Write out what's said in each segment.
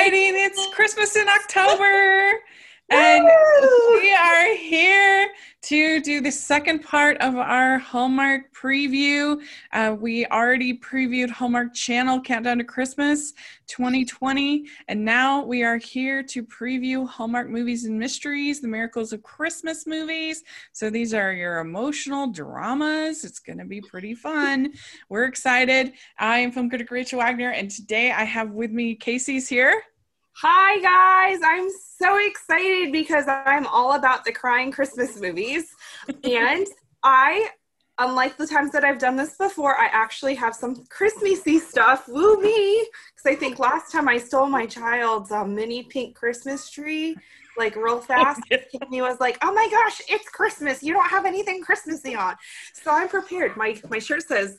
exciting. It's Christmas in October. And we are here to do the second part of our Hallmark preview. Uh, we already previewed Hallmark Channel Countdown to Christmas 2020, and now we are here to preview Hallmark Movies and Mysteries, the Miracles of Christmas movies. So these are your emotional dramas. It's going to be pretty fun. We're excited. I am film critic Rachel Wagner, and today I have with me Casey's here. Hi, guys. I'm so excited because I'm all about the crying Christmas movies. and I, unlike the times that I've done this before, I actually have some Christmassy stuff. Woo me! Because I think last time I stole my child's um, mini pink Christmas tree, like real fast. And he was like, "Oh my gosh, it's Christmas! You don't have anything Christmassy on." So I'm prepared. My my shirt says,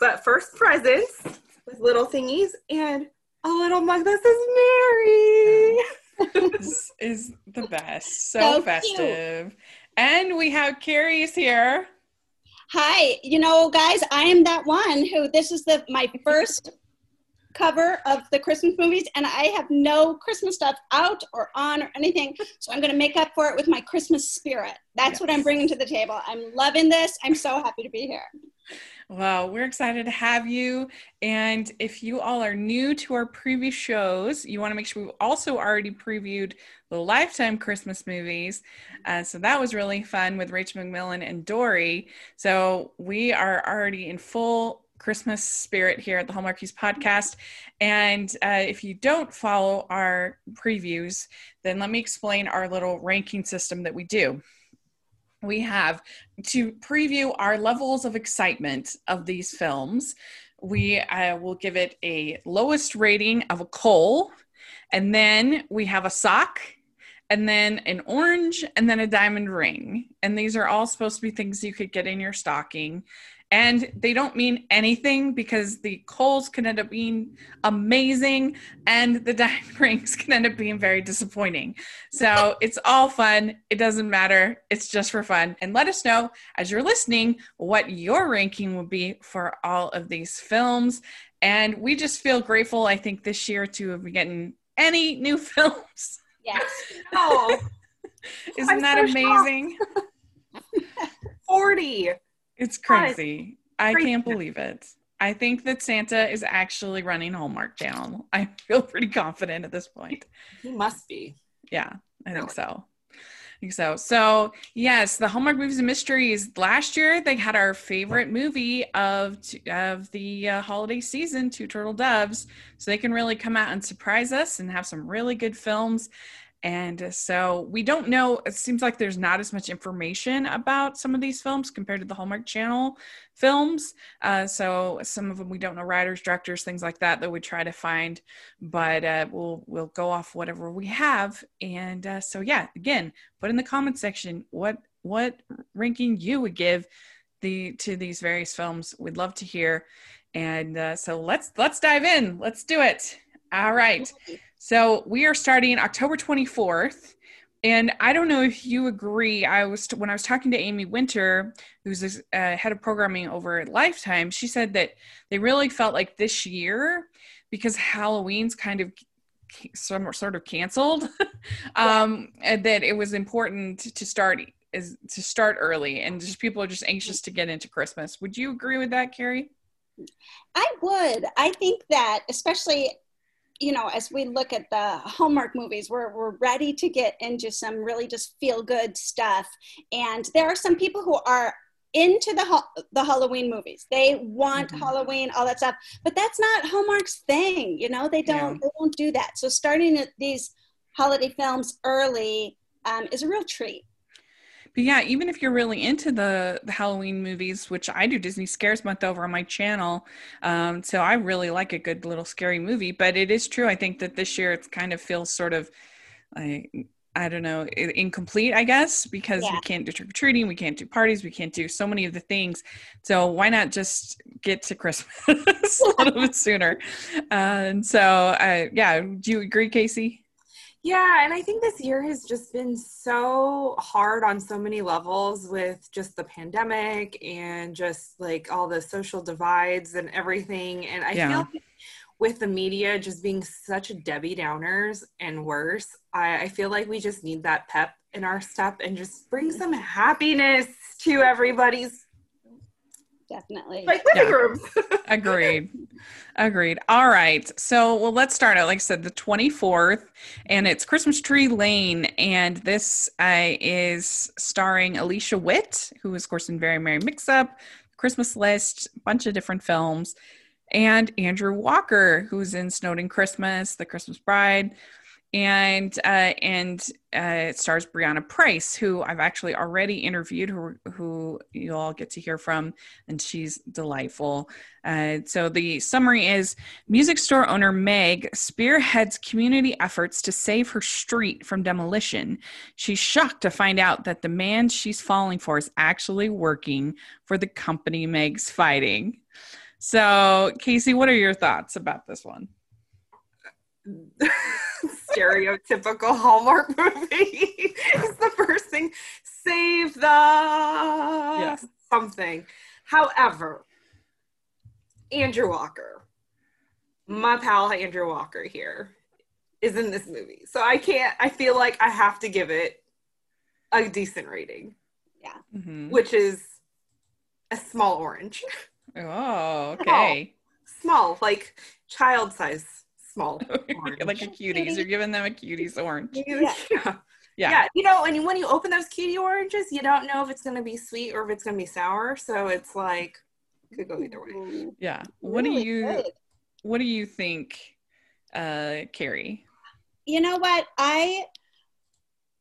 "But first presents" with little thingies and a little mug that says Mary. this is the best. So, so festive. Cute. And we have Carrie's here. Hi, you know, guys, I am that one who this is the my first cover of the Christmas movies, and I have no Christmas stuff out or on or anything. So I'm going to make up for it with my Christmas spirit. That's yes. what I'm bringing to the table. I'm loving this. I'm so happy to be here. Well, we're excited to have you. And if you all are new to our previous shows, you want to make sure we've also already previewed the Lifetime Christmas movies. Uh, so that was really fun with Rachel McMillan and Dory. So we are already in full Christmas spirit here at the Hallmarkies podcast. And uh, if you don't follow our previews, then let me explain our little ranking system that we do we have to preview our levels of excitement of these films. We uh, will give it a lowest rating of a coal, and then we have a sock, and then an orange, and then a diamond ring. And these are all supposed to be things you could get in your stocking. And they don't mean anything because the coals can end up being amazing and the diamond rings can end up being very disappointing. So it's all fun. It doesn't matter. It's just for fun. And let us know as you're listening what your ranking would be for all of these films. And we just feel grateful i think this year to have been getting any new films yes oh isn't I'm that so amazing 40 it's crazy. I can't believe it. I think that Santa is actually running Hallmark Channel. I feel pretty confident at this point. He must be. Yeah, I think so. Think so. So yes, the Hallmark movies and mysteries. Last year they had our favorite movie of of the uh, holiday season, Two Turtle Doves. So they can really come out and surprise us and have some really good films. And so we don't know, it seems like there's not as much information about some of these films compared to the Hallmark Channel films. Uh, so some of them we don't know writers, directors, things like that that we try to find, but uh, we'll we'll go off whatever we have. And uh, so yeah, again, put in the comment section what what ranking you would give the to these various films. We'd love to hear. And uh, so let's let's dive in. Let's do it. All right. So we are starting October 24th. And I don't know if you agree. I was when I was talking to Amy Winter, who's the uh, head of programming over at Lifetime. She said that they really felt like this year, because Halloween's kind of some sort of canceled, um, that it was important to start is to start early, and just people are just anxious to get into Christmas. Would you agree with that, Carrie? I would. I think that, especially you know, as we look at the Hallmark movies, we're, we're ready to get into some really just feel good stuff. And there are some people who are into the the Halloween movies. They want mm-hmm. Halloween, all that stuff, but that's not Hallmark's thing. You know, they don't yeah. they don't do that. So starting at these holiday films early um, is a real treat. But yeah, even if you're really into the, the Halloween movies, which I do Disney Scares Month over on my channel, um, so I really like a good little scary movie. But it is true, I think that this year it kind of feels sort of like I don't know, incomplete, I guess, because yeah. we can't do trick or treating, we can't do parties, we can't do so many of the things. So why not just get to Christmas a little bit sooner? Uh, and so, uh, yeah, do you agree, Casey? Yeah, and I think this year has just been so hard on so many levels with just the pandemic and just like all the social divides and everything. And I yeah. feel like with the media just being such a Debbie Downers and worse, I, I feel like we just need that pep in our step and just bring some happiness to everybody's Definitely. like living Yeah. rooms. Agreed. Agreed. All right. So, well, let's start out. Like I said, the 24th, and it's Christmas Tree Lane. And this uh, is starring Alicia Witt, who is, of course, in Very Merry Mix Up, Christmas List, bunch of different films, and Andrew Walker, who's in Snowed-Inn Christmas, The Christmas Bride. And uh, and uh, it stars Brianna Price, who I've actually already interviewed, who, who you all get to hear from, and she's delightful. Uh, so the summary is music store owner Meg spearheads community efforts to save her street from demolition. She's shocked to find out that the man she's falling for is actually working for the company Meg's fighting. So, Casey, what are your thoughts about this one? Stereotypical Hallmark movie is the first thing. Save the something. However, Andrew Walker, my pal Andrew Walker here, is in this movie. So I can't, I feel like I have to give it a decent rating, Mhm. which is a small orange. Oh, okay. Small, like child size small orange. like a cuties. You're giving them a cuties orange. yeah. Yeah. Yeah. you know, and when you open those cutie oranges, you don't know if it's going to be sweet or if it's going to be sour. So it's like, could go either way. Yeah. What do you good. what do you think, uh, Carrie? you know what i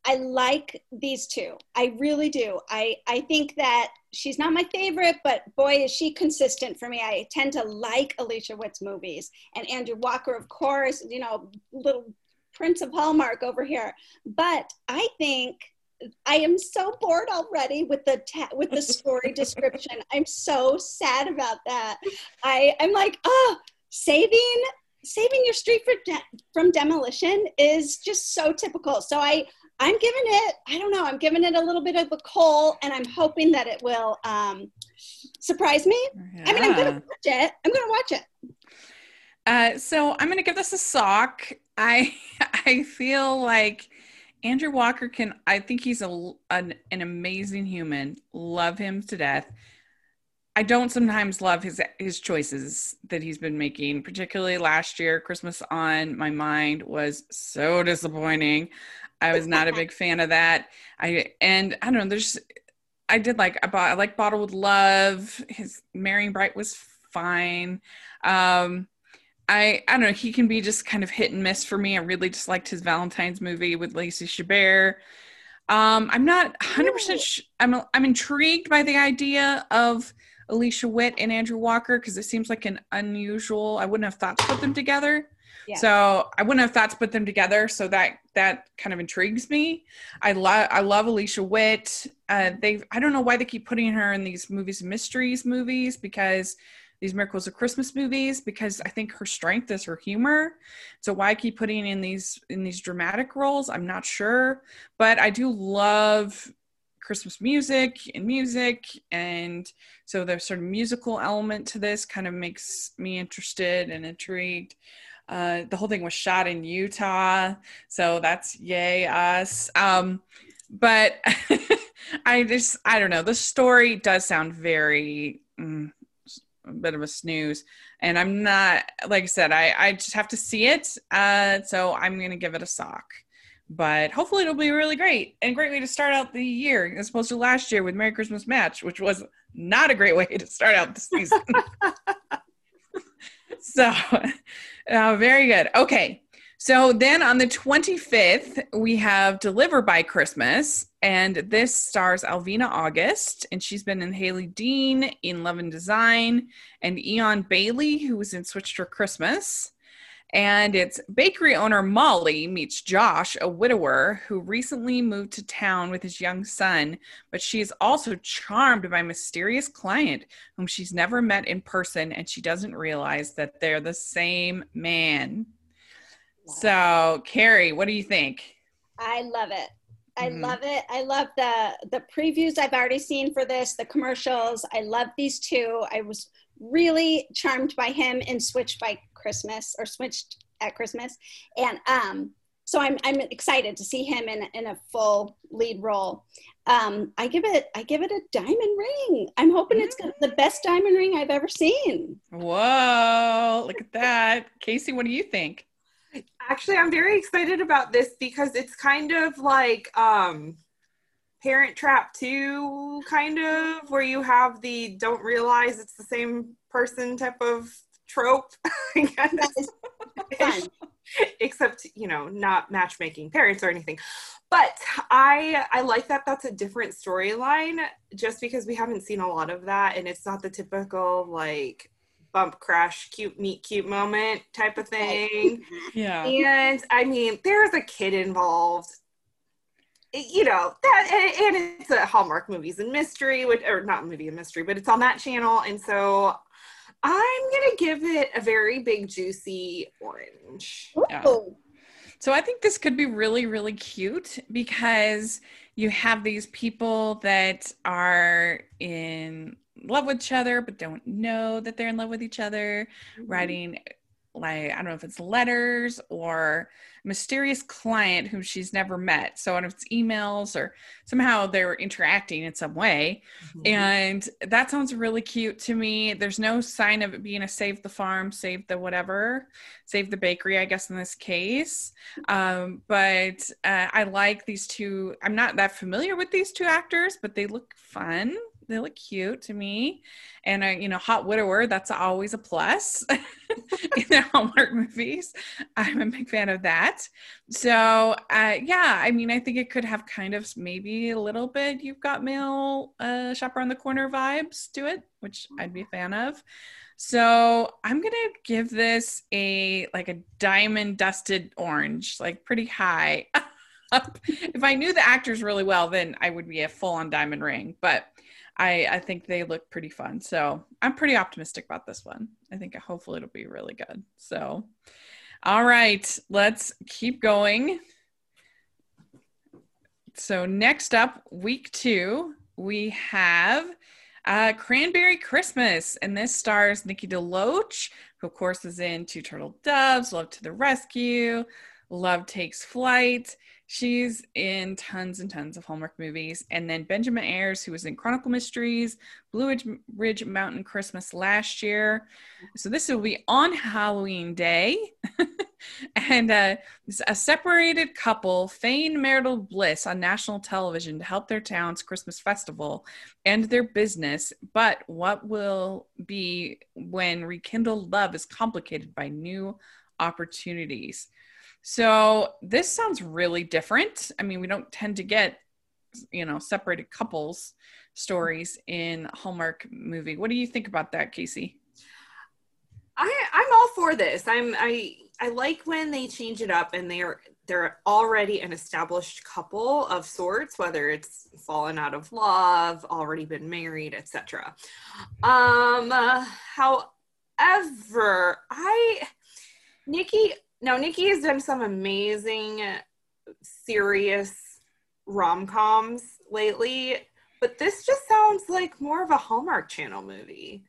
i like these two i really do i i think that she's not my favorite but boy is she consistent for me i tend to like alicia witt's movies and andrew walker of course you know little prince of hallmark over here but i think I am so bored already with the ta- with the story description. I'm so sad about that. I I'm like, oh, saving saving your street for de- from demolition is just so typical. So I I'm giving it I don't know I'm giving it a little bit of a coal, and I'm hoping that it will um, surprise me. I mean I'm gonna watch it. I'm gonna watch it. Uh, so I'm gonna give this a sock. I I feel like Andrew Walker can. I think he's a an, an amazing human. Love him to death. I don't sometimes love his his choices that he's been making, particularly last year. Christmas on My Mind was so disappointing. I was not a big fan of that. I and I don't know. There's I did like I bought I like Bottle with Love. His Merry and Bright was fine. Um, I I don't know. He can be just kind of hit and miss for me. I really just liked his Valentine's movie with Lacey Chabert. Um, I'm not 100. percent sh- I'm I'm intrigued by the idea of Alicia Witt and Andrew Walker because it seems like an unusual. I wouldn't have thought to put them together. Yeah. So I wouldn't have thought to put them together. So that that kind of intrigues me. I love I love Alicia Witt. Uh, they I don't know why they keep putting her in these movies mysteries movies because these miracles of christmas movies because i think her strength is her humor so why keep putting in these in these dramatic roles i'm not sure but i do love christmas music and music and so the sort of musical element to this kind of makes me interested and intrigued uh, the whole thing was shot in utah so that's yay us. Um, but i just i don't know the story does sound very mm, a bit of a snooze. And i'm not like i said i i just have to see it uh so i'm gonna give it a sock. But hopefully it'll be really great and a great way to start out the year as opposed to last year with merry christmas match which was not a great way to start out the season. So uh, very good okay so then on the 25th, we have Deliver by Christmas, and this stars Alvina August, and she's been in Haley Dean in Love and Design, and Eion Bailey, who was in Switched for Christmas. And it's bakery owner Molly meets Josh, a widower who recently moved to town with his young son, but she is also charmed by a mysterious client whom she's never met in person, and she doesn't realize that they're the same man. So, Carrie, what do you think? I love it. I Mhm. love it. I love the the previews I've already seen for this, the commercials. I love these two. I was really charmed by him in Switch by Christmas or switched at Christmas, and um, so I'm I'm excited to see him in in a full lead role. Um, I give it I give it a diamond ring. I'm hoping it's gonna, the best diamond ring I've ever seen. Whoa! Look at that, Casey. What do you think? Actually, I'm very excited about this because it's kind of like um, Parent Trap 2, kind of, where you have the don't realize it's the same person type of trope. Fun. Except, you know, not matchmaking parents or anything. But I I like that that's a different storyline just because we haven't seen a lot of that and it's not the typical like bump crash cute meet cute moment type of thing. Mm-hmm. Yeah. And I mean, there's a kid involved. You know that, and, and it's a Hallmark movies and mystery, which, or not movie and mystery, but it's on that channel, and so I'm gonna give it a very big juicy orange. Yeah. So I think this could be really, really cute because you have these people that are in love with each other but don't know that they're in love with each other, mm-hmm. writing like I don't know if it's letters or mysterious client whom she's never met. So I don't know if it's emails or somehow they're interacting in some way. Mhm. And that sounds really cute to me. There's no sign of it being a save the farm, save the whatever, save the bakery, I guess, in this case. Um, but uh, I like these two. I'm not that familiar with these two actors, but they look fun. They look cute to me. And, uh, you know, Hot Widower, that's always a plus in their Hallmark movies. I'm a big fan of that. So, uh, yeah, I mean, I think it could have kind of maybe a little bit you've got male uh, shop around the corner vibes to it, which I'd be a fan of. So I'm gonna give this a like a diamond dusted orange, like pretty high up. If I knew the actors really well, then I would be a full on diamond ring. But I I think they look pretty fun. So I'm pretty optimistic about this one. I think hopefully it'll be really good. So all right, let's keep going. So next up, week two, we have uh, Cranberry Christmas, and this stars Nikki DeLoach, who of course is in Two Turtle Doves, Love to the Rescue, Love Takes Flight. She's in tons and tons of Hallmark movies. And then Benjamin Ayers, who was in Chronicle Mysteries, Blue Ridge, Mountain Christmas last year. So this will be on Halloween Day. and uh, a separated couple feign marital bliss on national television to help their town's Christmas festival and their business. But what will be when rekindled love is complicated by new opportunities? So this sounds really different. I mean, we don't tend to get, you know, separated couples stories in Hallmark movie. What do you think about that, Casey? I I'm all for this. I'm I I like when they change it up and they're they're already an established couple of sorts, whether it's fallen out of love, already been married, etc. Um, uh, however, I Nikki now Nikki has done some amazing serious rom-coms lately, but this just sounds like more of a Hallmark Channel movie.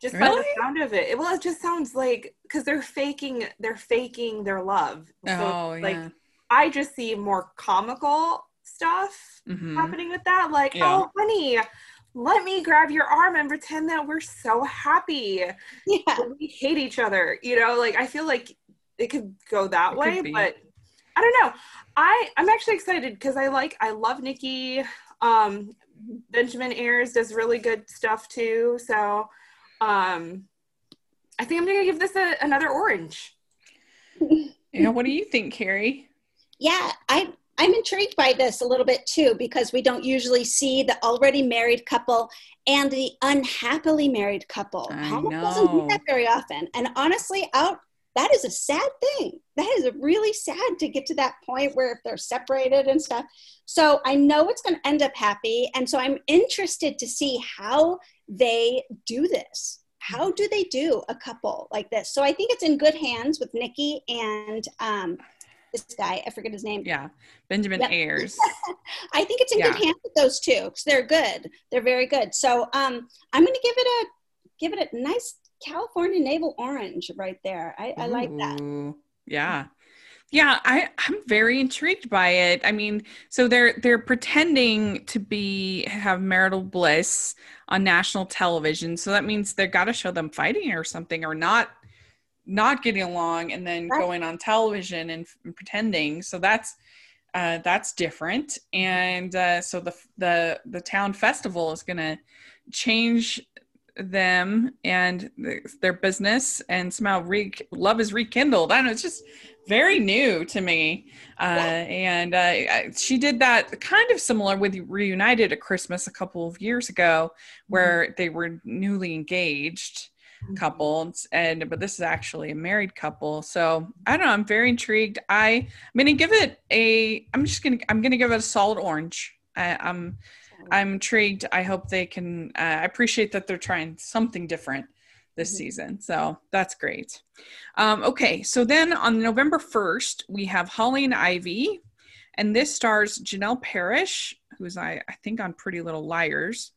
Just by the sound of it. Well, it just sounds like because they're faking they're faking their love. So oh, like yeah. I just see more comical stuff Mhm. happening with that. Like, Yeah. oh honey, let me grab your arm and pretend that we're so happy. Yeah. we hate each other. You know, like I feel like it could go that It way, but I don't know. I I'm actually excited because I like I love Nikki. Um, Benjamin Ayers does really good stuff too. So, um, I think I'm gonna give this a, another orange. Yeah, what do you think, Carrie? Yeah, I I'm intrigued by this a little bit too because we don't usually see the already married couple and the unhappily married couple. I Hallmark doesn't do know. that very often. And honestly, out that is a sad thing. That is really sad to get to that point where if they're separated and stuff. So I know it's going to end up happy, and so I'm interested to see how they do this. How do they do a couple like this? So I think it's in good hands with Nikki and um, this guy. I forget his name. Yeah, Benjamin Yep. Ayers. I think it's in Yeah. good hands with those two because they're good. They're very good. So um, I'm going to give it a give it a nice California Navel Orange right there. I, I like that. Yeah. Yeah, I, I'm very intrigued by it. I mean, so they're they're pretending to be have marital bliss on national television. So that means they've got to show them fighting or something or not not getting along and then Right. going on television and, f- pretending. So that's uh, that's different. And uh, so the the the town festival is going to change them and th- their business and somehow re- love is rekindled. I don't know. It's just very new to me. Uh, and uh, I- she did that kind of similar with Reunited at Christmas a couple of years ago, where they were newly engaged couple and but this is actually a married couple so i don't know i'm very intrigued i i'm gonna give it a i'm just gonna i'm gonna give it a solid orange I, i'm i'm intrigued i hope they can uh, i appreciate that they're trying something different this Mhm. season so that's great um, okay so then on november 1st we have holly and ivy and this stars janel parrish who's i i think on pretty little liars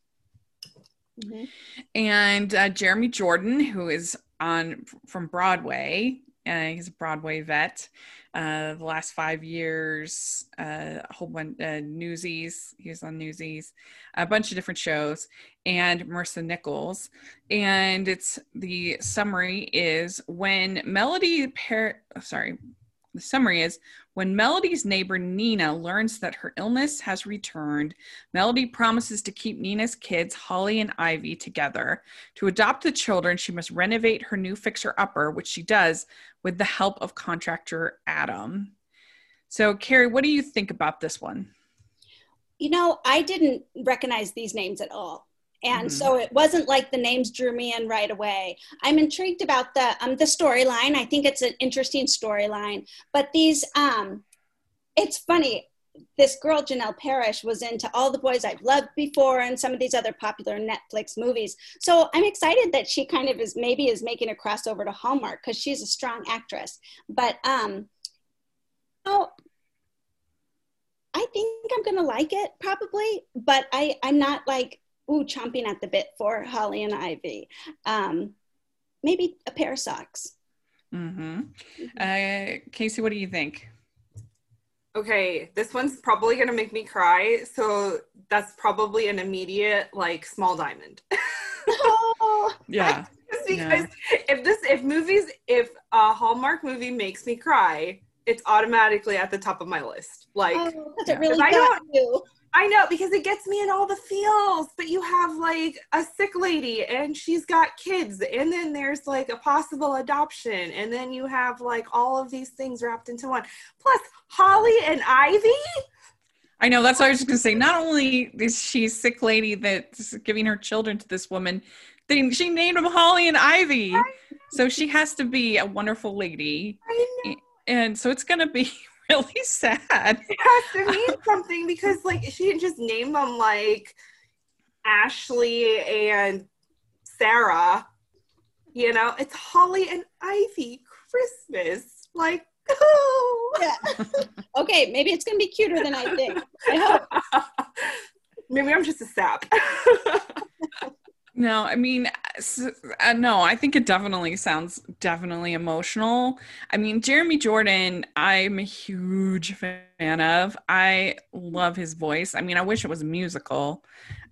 Mhm. and uh, Jeremy Jordan, who is on from Broadway. Uh, he's a Broadway vet. Uh, the last five years, uh, a whole bunch uh, Newsies. He was on Newsies, a bunch of different shows, and Marisol Nichols. And it's the summary is when Melody Par- sorry, the summary is when Melody's neighbor Nina learns that her illness has returned, Melody promises to keep Nina's kids, Holly and Ivy, together. To adopt the children, she must renovate her new fixer upper, which she does with the help of contractor Adam. So, Carrie, what do you think about this one? You know, I didn't recognize these names at all. And Mhm. so it wasn't like the names drew me in right away. I'm intrigued about the um the storyline. I think it's an interesting storyline. But these um it's funny. This girl Janel Parrish was into all the boys I've loved before and some of these other popular Netflix movies. So I'm excited that she kind of is maybe is making a crossover to Hallmark because she's a strong actress. But um oh I think I'm gonna like it probably, but I I'm not like ooh chomping at the bit for Holly and Ivy. Um, maybe a pair of socks. Mm-hmm. Uh, Casey, what do you think? Okay, this one's probably gonna make me cry, so that's probably an immediate like small diamond. oh, Yeah. Just because if this if movies if a Hallmark movie makes me cry, it's automatically at the top of my list. Like oh, Yeah. it really I got you. I know because it gets me in all the feels, but you have like a sick lady and she's got kids, and then there's like a possible adoption, and then you have like all of these things wrapped into one. Plus, Holly and Ivy. I know that's what I was just gonna say. Not only is she a sick lady that's giving her children to this woman, they, she named them Holly and Ivy. So she has to be a wonderful lady. And so it's gonna be really sad. it has to mean something because like she didn't just name them like Ashley and Sarah. You know, it's Holly and Ivy Christmas. Like, oh. Yeah. okay, maybe it's gonna be cuter than I think. I hope. Maybe I'm just a sap. No, I mean, uh, no, I think it definitely sounds definitely emotional. I mean, Jeremy Jordan, I'm a huge fan of. I love his voice. I mean, I wish it was a musical,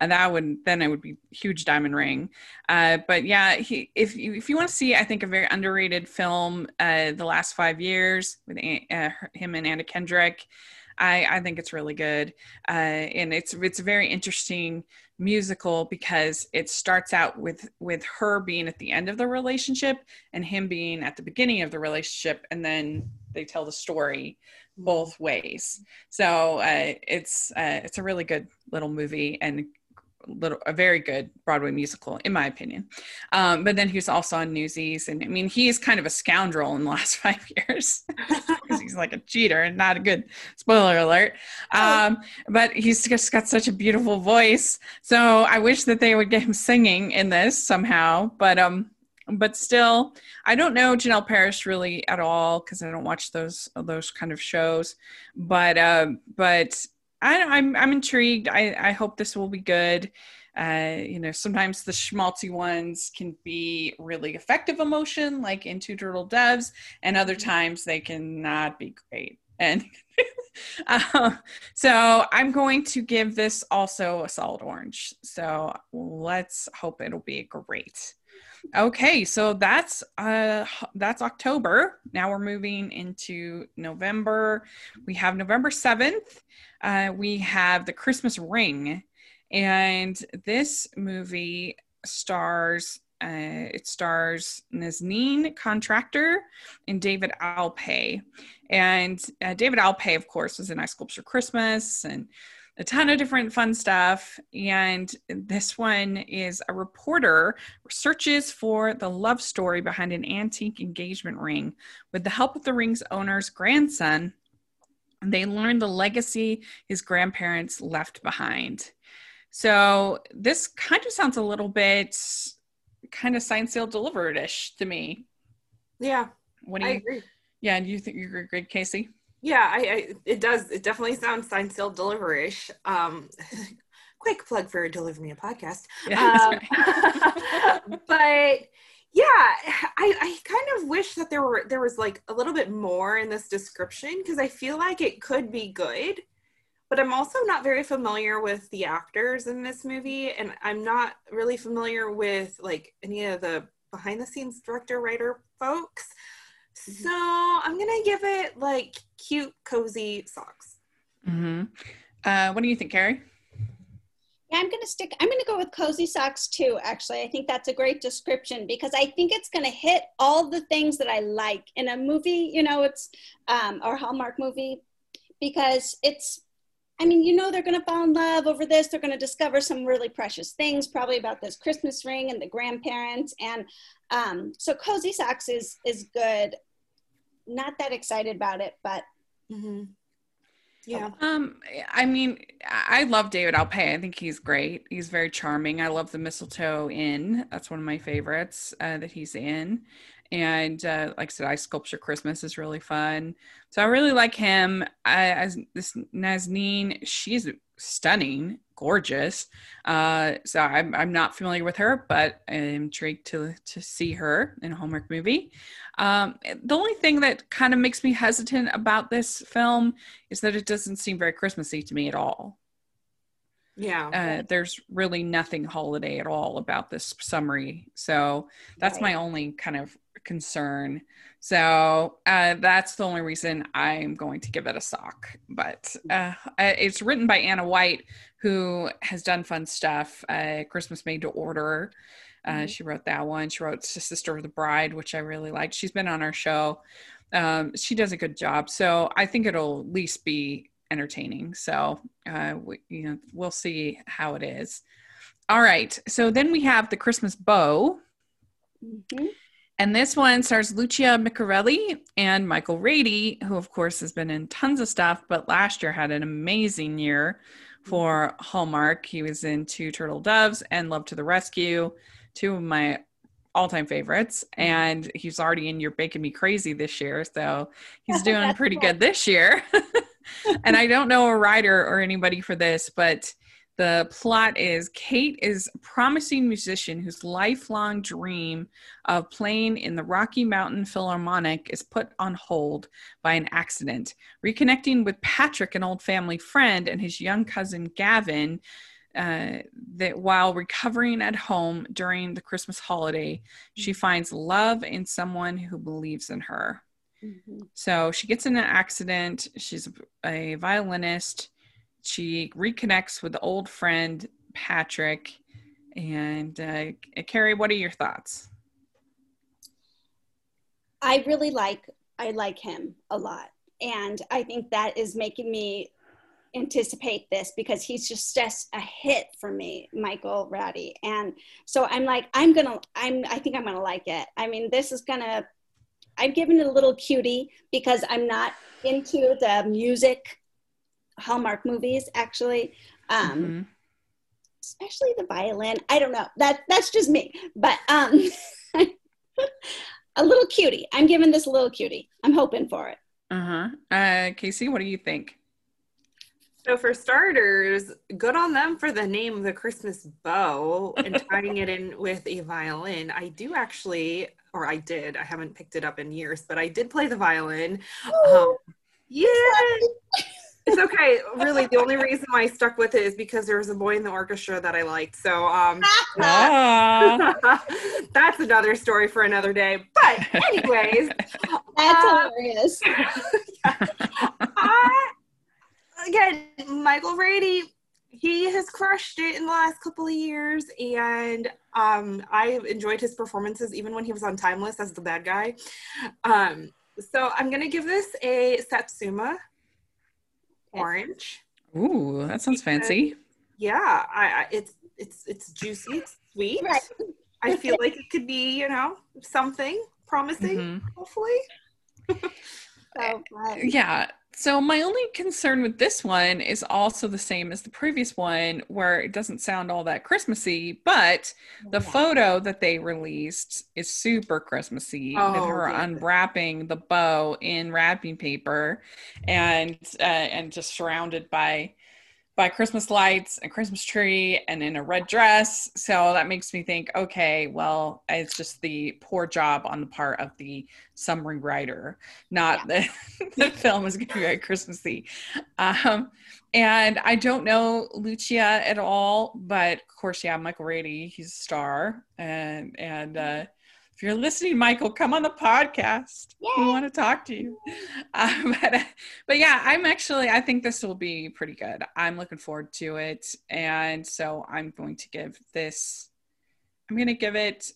and that would then it would be huge diamond ring. Uh, but yeah, he if you if you want to see, I think a very underrated film, uh, the last five years with uh, him and Anna Kendrick. I, I think it's really good, uh, and it's it's very interesting musical because it starts out with with her being at the end of the relationship and him being at the beginning of the relationship and then they tell the story both ways. So uh, it's uh, it's a really good little movie and little a very good broadway musical in my opinion. Um, but then he was also on newsies and i mean he's kind of a scoundrel in the last five years. Because he's like a cheater and not a good spoiler alert. Um, but he's just got such a beautiful voice. So i wish that they would get him singing in this somehow but um but still i don't know janel parrish really at all because i don't watch those those kind of shows. But uh but I, I'm I'm intrigued. I, I hope this will be good. uh, you know, sometimes the schmaltzy ones can be really effective emotion, like in Two Turtle Doves, and other Mm-hmm. times they can not be great. And uh, so I'm going to give this also a solid orange. So let's hope it'll be great. Okay, so that's uh that's October. Now we're moving into November. We have November 7th. Uh, we have the Christmas Ring, and this movie stars uh, it stars Nazneen Contractor and David Alpay. And uh, David Alpay, of course, was in I Sculpture Christmas and a ton of different fun stuff. And this one is a reporter searches for the love story behind an antique engagement ring. With the help of the ring's owner's grandson, they learn the legacy his grandparents left behind. So this kind of sounds a little bit kind of signed, sealed, delivered ish to me. Yeah, What do I you? agree. Yeah, do you think you're good, Casey? Yeah, I, I it does. It definitely sounds signed, sealed, deliver-ish. Um, quick plug for Deliver Me a podcast. Yeah, Um, but yeah, I, I kind of wish that there were there was like a little bit more in this description because I feel like it could be good. But I'm also not very familiar with the actors in this movie, and I'm not really familiar with like any of the behind the scenes director writer folks. So I'm gonna give it like cute, cozy socks. hmm Uh, what do you think, Carrie? Yeah, I'm going to stick, I'm going to go with cozy socks too, actually. I think that's a great description because I think it's going to hit all the things that I like in a movie, you know, it's, um, or Hallmark movie, because it's, I mean, you know, they're going to fall in love over this. They're going to discover some really precious things, probably about this Christmas ring and the grandparents. And um, so cozy socks is, is good. Not that excited about it, but Mm-hmm. Yeah. Um, I mean, I love David Alpay. I think he's great. He's very charming. I love the Mistletoe Inn. That's one of my favorites uh, that he's in. And uh, like I said, I Sculpture Christmas is really fun. So I really like him. I, as this Nazneen, she's stunning, gorgeous. Uh, so I'm, I'm not familiar with her, but I'm intrigued to to see her in a Hallmark movie. Um, the only thing that kind of makes me hesitant about this film is that it doesn't seem very Christmassy to me at all. Yeah. Uh, there's really nothing holiday at all about this summary. So that's Right. my only kind of concern. So uh, that's the only reason I'm going to give it a sock. But uh, uh, it's written by Anna White, who has done fun stuff. Uh, Christmas Made to Order. Uh, Mhm. She wrote that one. She wrote Sister of the Bride, which I really liked. She's been on our show. Um, she does a good job. So I think it'll at least be entertaining. So uh, we, you know, we'll see how it is. All right. So then we have the Christmas bow. mhm. And this one stars Lucia Micarelli and Michael Rady, who, of course, has been in tons of stuff, but last year had an amazing year for Hallmark. He was in Two Turtle Doves and Love to the Rescue, two of my all time favorites. And he's already in You're Baking Me Crazy this year. So he's doing pretty cool. good this year. and I don't know a writer or anybody for this, but the plot is Kate is a promising musician whose lifelong dream of playing in the Rocky Mountain Philharmonic is put on hold by an accident. Reconnecting with Patrick, an old family friend, and his young cousin Gavin, uh, that while recovering at home during the Christmas holiday, she finds love in someone who believes in her. Mhm. So she gets in an accident. She's a violinist. She reconnects with the old friend Patrick. And uh, Carrie, what are your thoughts? I really like I like him a lot, and I think that is making me anticipate this because he's just just a hit for me, Michael Rady, and so I'm like I'm gonna I'm I think I'm gonna like it. I mean, this is gonna I'm giving it a little cutie because I'm not into the music Hallmark movies actually. Um, Mhm. especially the violin. I don't know. That that's just me. But um a little cutie. I'm giving this a little cutie. I'm hoping for it. Uh-huh. Uh Casey, what do you think? So for starters, good on them for the name the Christmas bow and tying it in with a violin. I do actually, or I did, I haven't picked it up in years, but I did play the violin. Um, yeah. It's okay. Really, the only reason why I stuck with it is because there was a boy in the orchestra that I liked. So um Ah. that's another story for another day. But anyways, That's Uh, hilarious. I, again, Michael Rady, he has crushed it in the last couple of years, and um, I enjoyed his performances even when he was on Timeless as the bad guy. Um, so I'm gonna give this a Satsuma orange. Ooh, that sounds fancy. Yeah, I, I it's it's it's juicy, it's sweet. Right. I feel like it could be, you know, something promising. Mhm. Hopefully. So fun. Yeah. So my only concern with this one is also the same as the previous one, where it doesn't sound all that Christmassy, but the Yeah. photo that they released is super Christmassy Oh, with her yeah. unwrapping the bow in wrapping paper and uh, and just surrounded by by Christmas lights and Christmas tree and in a red dress. So that makes me think, okay, well, it's just the poor job on the part of the summary writer, not the, the film is going to be very Christmassy. Um, and I don't know Lucia at all, but of course, yeah, Michael Rady, he's a star. And, and, uh, if you're listening, Michael, come on the podcast. We want to talk to you. Um, but, but yeah, I'm actually, I think this will be pretty good. I'm looking forward to it. And so I'm going to give this, I'm going to give it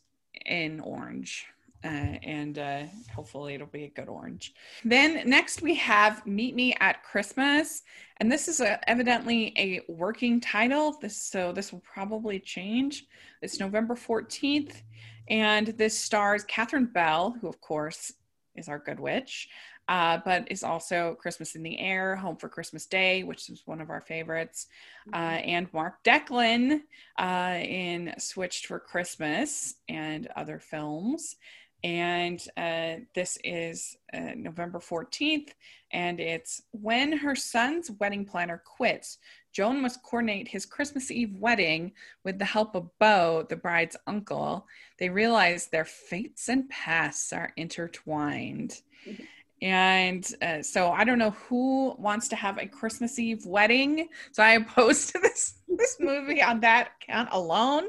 an orange. Uh, and uh, hopefully it'll be a good orange. Then next we have Meet Me at Christmas, and this is a, evidently a working title. This so this will probably change. It's November fourteenth, and this stars Catherine Bell, who of course is our good witch, uh, but is also Christmas in the Air, Home for Christmas Day, which is one of our favorites, uh, and Mark Deklin uh, in Switched for Christmas and other films. And uh, this is uh, November 14th, and it's when her son's wedding planner quits. Joan must coordinate his Christmas Eve wedding with the help of Beau, the bride's uncle. They realize their fates and pasts are intertwined. And uh, so I don't know who wants to have a Christmas Eve wedding. So I oppose to this this movie on that count alone.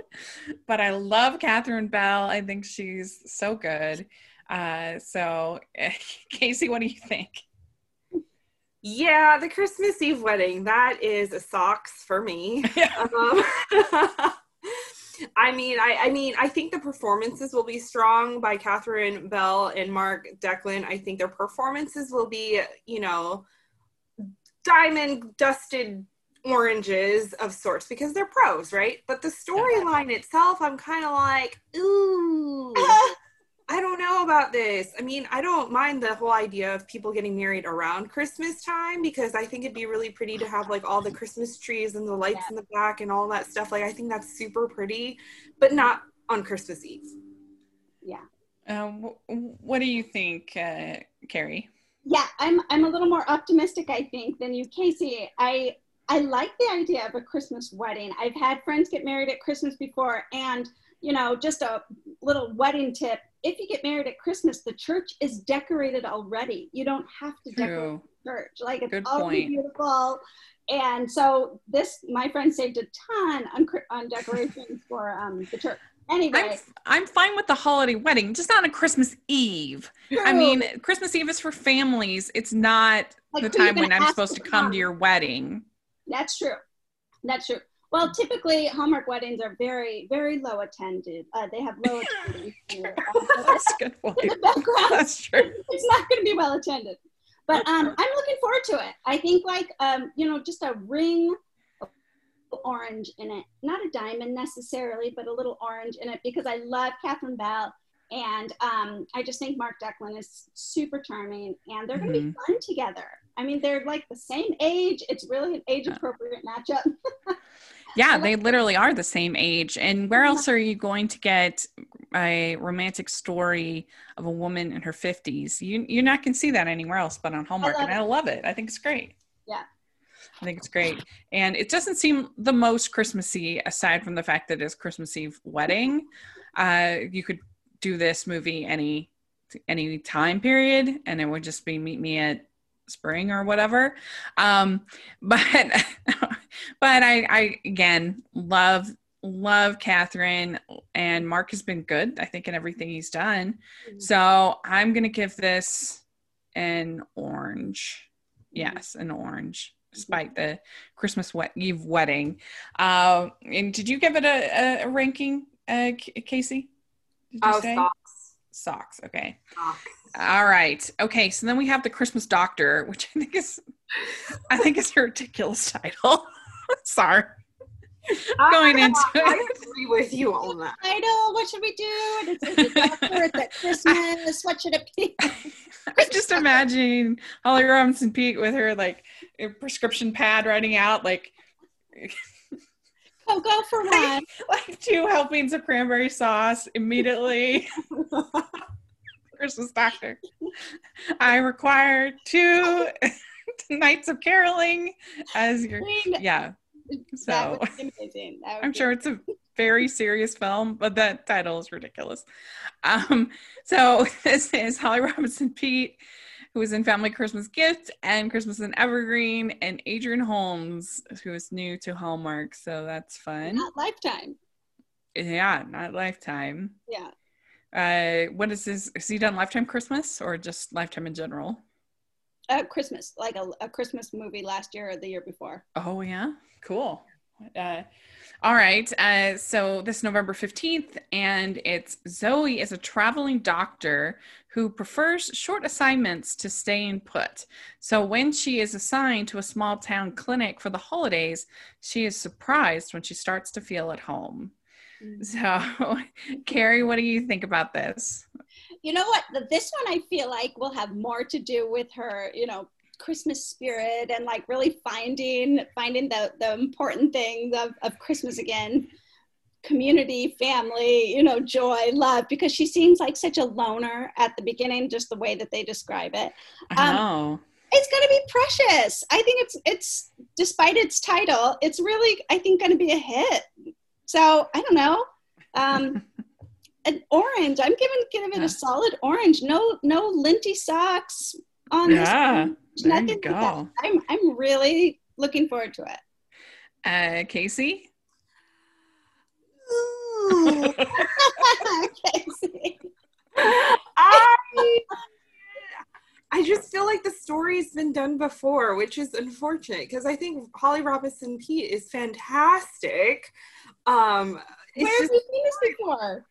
But I love Catherine Bell. I think she's so good. Uh, so Casey, what do you think? Yeah, the Christmas Eve wedding, that is a socks for me. Um, I mean, I, I mean, I think the performances will be strong by Catherine Bell and Mark Deklin. I think their performances will be, you know, diamond dusted oranges of sorts because they're pros, right? But the storyline itself, I'm kind of like, ooh, I don't know about this. I mean, I don't mind the whole idea of people getting married around Christmas time because I think it'd be really pretty to have like all the Christmas trees and the lights Yeah. in the back and all that stuff. Like, I think that's super pretty, but not on Christmas Eve. Yeah. wh- what do you think, uh, Carrie? Yeah, I'm I'm a little more optimistic, I think, than you, Casey. I I like the idea of a Christmas wedding. I've had friends get married at Christmas before, and you know, just a little wedding tip: if you get married at Christmas, the church is decorated already. You don't have to decorate the church; like it's Good already point. beautiful. And so this, my friend saved a ton on on decorations for um, the church. Anyway, I'm I'm fine with the holiday wedding, just not on Christmas Eve. I mean, Christmas Eve is for families. It's not Like, the time when I'm supposed to come? to your wedding. That's true. That's true. Well, typically Hallmark weddings are very, very low attended. Uh, they have low attendance. That's good point. in the background, That's true. it's not going to be well attended. But um, I'm looking forward to it. I think like um, you know, just a ring of orange in it, not a diamond necessarily, but a little orange in it because I love Catherine Bell. And um, I just think Mark Deklin is super charming, and they're going to be fun together. I mean, they're like the same age. It's really an age appropriate matchup. Yeah, they literally are the same age. And where else are you going to get a romantic story of a woman in her 50s? You, you're not going to see that anywhere else but on Hallmark. love and I love it. I think it's great. Yeah. I think it's great. And it doesn't seem the most Christmassy, aside from the fact that it's Christmas Eve wedding. Uh, you could do this movie any any time period, and it would just be meet me at spring or whatever. Um, but but I, I again love love Catherine and Mark has been good, I think, in everything he's done. Mhm. So I'm gonna give this an orange. Yes, an orange, despite the Christmas wet Eve wedding. Uh, and did you give it a, a, a ranking, uh, Casey? Did you Oh. Socks. Okay. Socks. All right. Okay. So then we have the Christmas Doctor, which I think is, I think is a ridiculous title. Sorry. Going into I it. agree with you on that. Idol, what should we do? And It's, it's a doctor, it's at Christmas. What should it be? I'm just imagining Holly Robinson Peete with her like a prescription pad writing out like Go, go for one. like two helpings of cranberry sauce immediately. Christmas doctor. I require two nights of caroling as your yeah. So would be amazing. That would I'm sure it's a very serious film, but that title is ridiculous. Um, so this is Holly Robinson Peete, who is in Family Christmas Gift and Christmas in Evergreen, and Adrian Holmes, who is new to Hallmark. So that's fun. Not lifetime. Yeah, not Lifetime. Yeah. Uh, what is this? Has he done Lifetime Christmas or just Lifetime in general? Uh, Christmas, like a, a Christmas movie last year or the year before. Oh yeah, cool. Uh, all right. Uh, so this November fifteenth, and it's Zoe is a traveling doctor who prefers short assignments to staying put. So when she is assigned to a small town clinic for the holidays, she is surprised when she starts to feel at home. Mm. So, Carrie, what do you think about this? You know what? This one I feel like will have more to do with her, you know, Christmas spirit and like really finding finding the the important things of, of Christmas again. Community, family, you know, joy, love, because she seems like such a loner at the beginning, just the way that they describe it. Um, oh, It's gonna be precious. I think it's it's despite its title, it's really I think gonna be a hit. So I don't know. Um an orange. I'm giving giving it a solid orange. No no linty socks on this. yeah. one. There Nothing you like go. I'm I'm really looking forward to it. Uh, Casey. Okay. I I just feel like the story's been done before, which is unfortunate because I think Holly Robinson Peete is fantastic. Um, it's Where have just, you seen this before?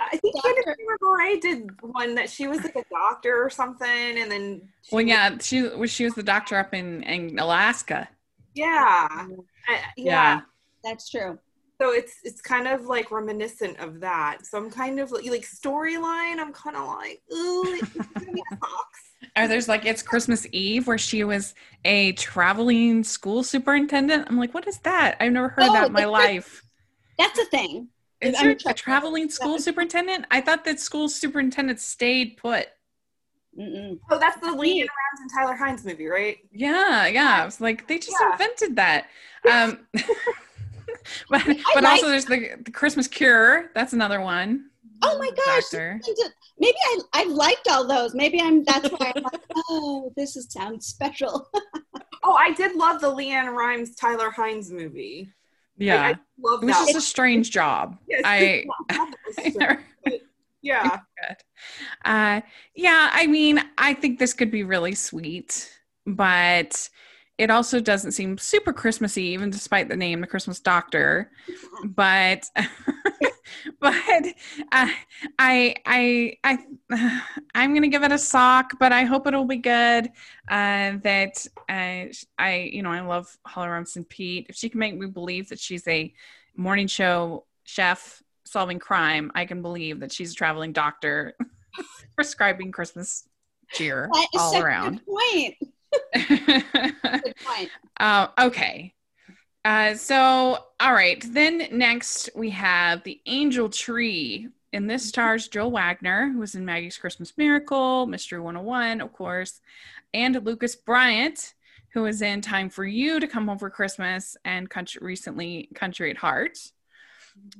I think Doctor- Candace Ray did one that she was like a doctor or something, and then she Well, was- yeah, she was she was the doctor up in, in Alaska. yeah, I- yeah. That's true. So it's it's kind of like reminiscent of that. So I'm kind of like, like storyline. I'm kind of like, ooh, it's gonna. Or there's like it's Christmas Eve where she was a traveling school superintendent. I'm like, what is that? I've never heard of Oh, that in my the- life. That's a thing. Is there a traveling school superintendent? I thought that school superintendents stayed put. Mm-mm. Oh, that's the LeAnn Rimes and Tyler Hynes movie, right? Yeah, yeah. I was like, they just Yeah. invented that. Um, but but like- also there's the, the Christmas Cure. That's another one. Oh my gosh. Doctor. Maybe I I've liked all those. Maybe I'm that's why I'm like, oh, this is sounds special. Oh, I did love the LeAnn Rimes Tyler Hynes movie. Yeah, I, I love it was that. just a strange job. Yes, I, that I never- yeah. good. Uh, yeah, I mean, I think this could be really sweet, but it also doesn't seem super Christmassy, even despite the name, the Christmas Doctor. But, but uh, I, I, I, I'm gonna give it a sock, but I hope it'll be good. Uh, that uh, I, you know, I love Holly Robinson Peete. If she can make me believe that she's a morning show chef solving crime, I can believe that she's a traveling doctor prescribing Christmas cheer That is all around. point. Good point. uh, okay. Uh, so, all right. Then next we have the Angel Tree. And this stars Jill Wagner, who was in Maggie's Christmas Miracle, Mystery 101, of course, and Lucas Bryant, who was in Time for You to Come Home for Christmas and country, recently Country at Heart.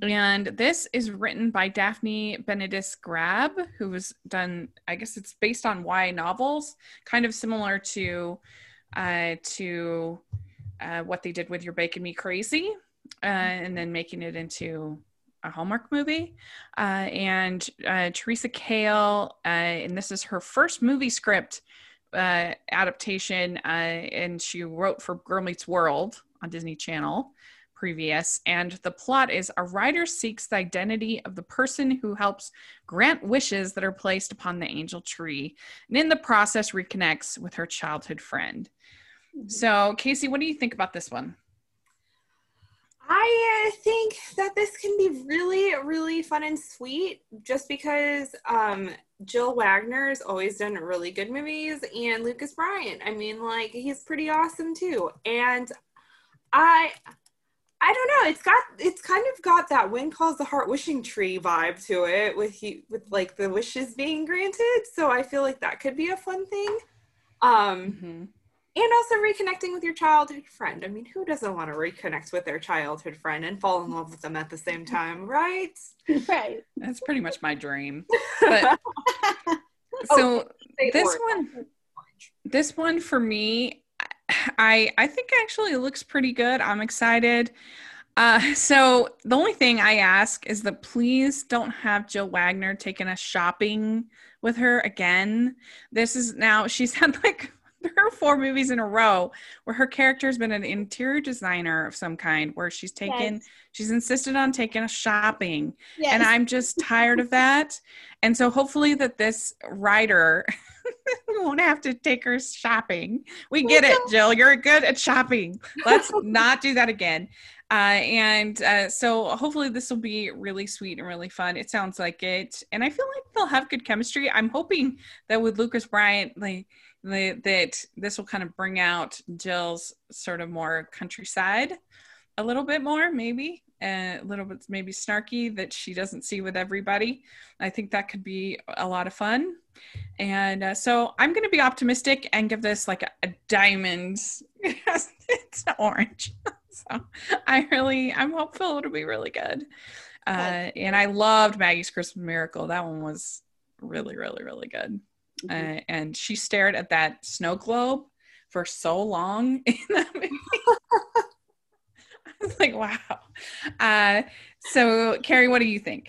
And this is written by Daphne Benedis Grab, who was done, I guess it's based on YA novels, kind of similar to uh, to uh, what they did with You're Baking Me Crazy, uh, and then making it into a Hallmark movie. Uh, and uh, Teresa Kale, uh, and this is her first movie script adaptation, and she wrote for Girl Meets World on Disney Channel previous. And the plot is a writer seeks the identity of the person who helps grant wishes that are placed upon the angel tree, and in the process reconnects with her childhood friend. Mm-hmm. So, Casey, what do you think about this one? I uh, think that this can be really, really fun and sweet just because um, Jill Wagner has always done really good movies and Lucas Bryant. I mean, like, he's pretty awesome too. And I. I don't know. It's got it's kind of got that When Calls the Heart wishing tree vibe to it with he with like the wishes being granted. So I feel like that could be a fun thing. Um mm-hmm and also reconnecting with your childhood friend. I mean, who doesn't want to reconnect with their childhood friend and fall in love with them at the same time, right? Right. That's pretty much my dream. But so oh, this one this one for me I I think actually it looks pretty good. I'm excited. Uh, so the only thing I ask is that please don't have Jill Wagner taking us shopping with her again. This is now she's had like there are four movies in a row where her character has been an interior designer of some kind where she's taken yes. she's insisted on taking us shopping yes. and i'm just tired of that and so hopefully that this writer won't have to take her shopping we get it jill you're good at shopping let's not do that again uh, and uh, so hopefully this will be really sweet and really fun. It sounds like it, and I feel like they'll have good chemistry. I'm hoping that with Lucas Bryant, like that this will kind of bring out Jill's sort of more countryside a little bit more, maybe a little bit maybe snarky that she doesn't see with everybody. I think that could be a lot of fun. And uh, so I'm going to be optimistic and give this like a, a diamond. it's orange. so I really, I'm hopeful it'll be really good. Uh, and I loved Maggie's Christmas Miracle. That one was really, really, really good. Mm-hmm. Uh, and she stared at that snow globe for so long in that movie. I was like, wow. Uh, so, Carrie, what do you think?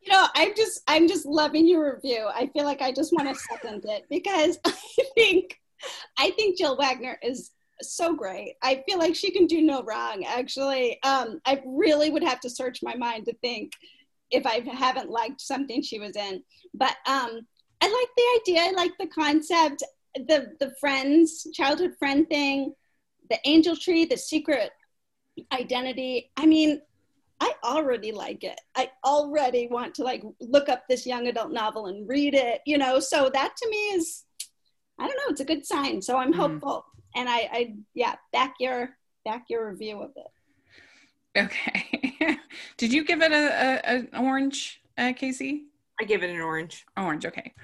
You know, I'm just I'm just loving your review. I feel like I just want to second it because I think I think Jill Wagner is so great. I feel like she can do no wrong. Actually, um, I really would have to search my mind to think if I haven't liked something she was in. But um, I like the idea. I like the concept. The the friends, childhood friend thing, the angel tree, the secret identity. I mean, I already like it. I already want to like look up this young adult novel and read it. You know, so that to me is, I don't know, it's a good sign. So I'm mm. hopeful, and I, I yeah, back your back your review of it. Okay. Did you give it a, a, an orange, uh, Casey? I give it an orange. Orange, okay.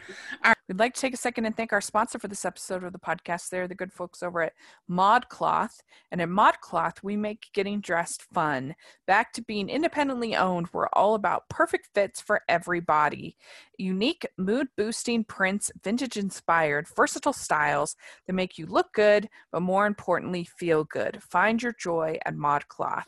All right. We'd like to take a second and thank our sponsor for this episode of the podcast. They're the good folks over at ModCloth. And at ModCloth, we make getting dressed fun. Back to being independently owned, we're all about perfect fits for every body. Unique, mood boosting prints, vintage inspired, versatile styles that make you look good, but more importantly, feel good. Find your joy at ModCloth.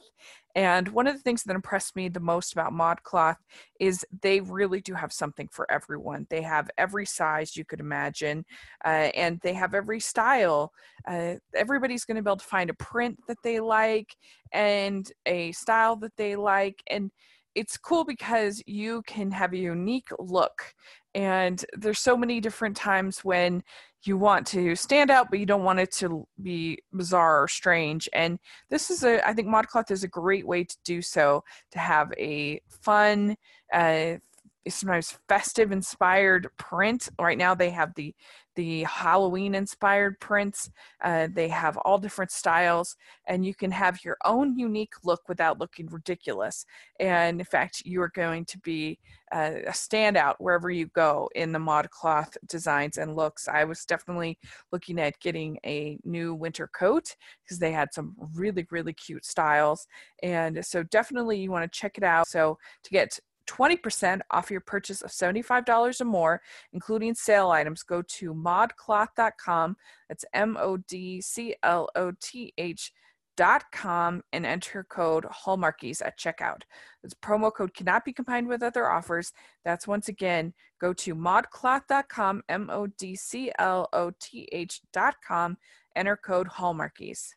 And one of the things that impressed me the most about ModCloth is they really do have something for everyone. They have every size you could imagine, uh, and they have every style. Uh, everybody's going to be able to find a print that they like and a style that they like. And it's cool because you can have a unique look and there's so many different times when you want to stand out but you don't want it to be bizarre or strange and this is a i think modcloth is a great way to do so to have a fun uh, sometimes festive inspired print. Right now they have the the Halloween inspired prints. Uh, they have all different styles, and you can have your own unique look without looking ridiculous. And in fact, you are going to be uh, a standout wherever you go in the ModCloth designs and looks. I was definitely looking at getting a new winter coat because they had some really, really cute styles. And so definitely you want to check it out. So to get 20% off your purchase of $75 or more, including sale items, go to modcloth.com. That's M O D C L O T H dot com and enter code hallmarkies at checkout. This promo code cannot be combined with other offers. That's once again go to modcloth.com m-o-d-c-l-o-t-h dot com enter code hallmarkies.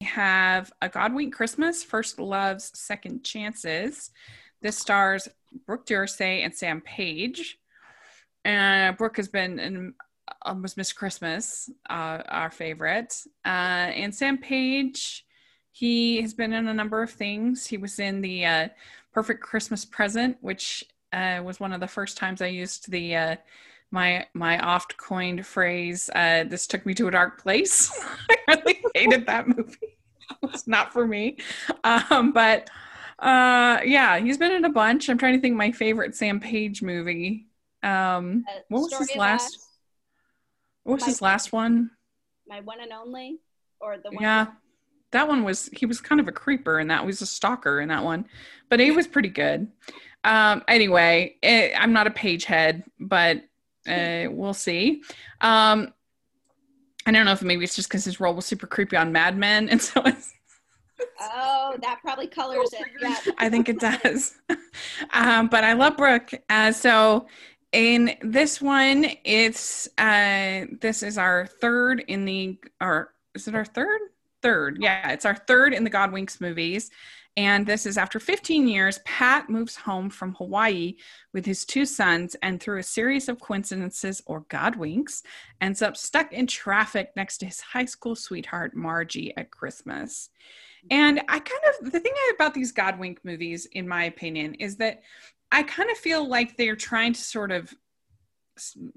We have a godwink christmas first loves second chances. This stars Brooke D'Orsay and Sam Page. And Brooke has been in almost Miss Christmas, uh, our favorite. Uh, and Sam Page, he has been in a number of things. He was in the uh, Perfect Christmas Present, which uh, was one of the first times I used the uh, my my oft coined phrase. Uh, this took me to a dark place. I really hated that movie. it's not for me, um, but uh, yeah, he's been in a bunch. I'm trying to think my favorite Sam Page movie. Um, uh, what was his last? What was his last one? My one and only, or the one yeah. That one was he was kind of a creeper, and that was a stalker in that one, but he was pretty good. Um, anyway, it, I'm not a page head, but uh, we'll see. Um, I don't know if maybe it's just because his role was super creepy on Mad Men, and so it's Oh, that probably colors it. Yeah. I think it does. um, but I love Brooke. Uh, so in this one, it's uh, this is our third in the or is it our third? Third, yeah, it's our third in the Godwinks movies. And this is after 15 years, Pat moves home from Hawaii with his two sons, and through a series of coincidences or Godwinks, ends up stuck in traffic next to his high school sweetheart, Margie, at Christmas. And I kind of, the thing about these Godwink movies, in my opinion, is that I kind of feel like they're trying to sort of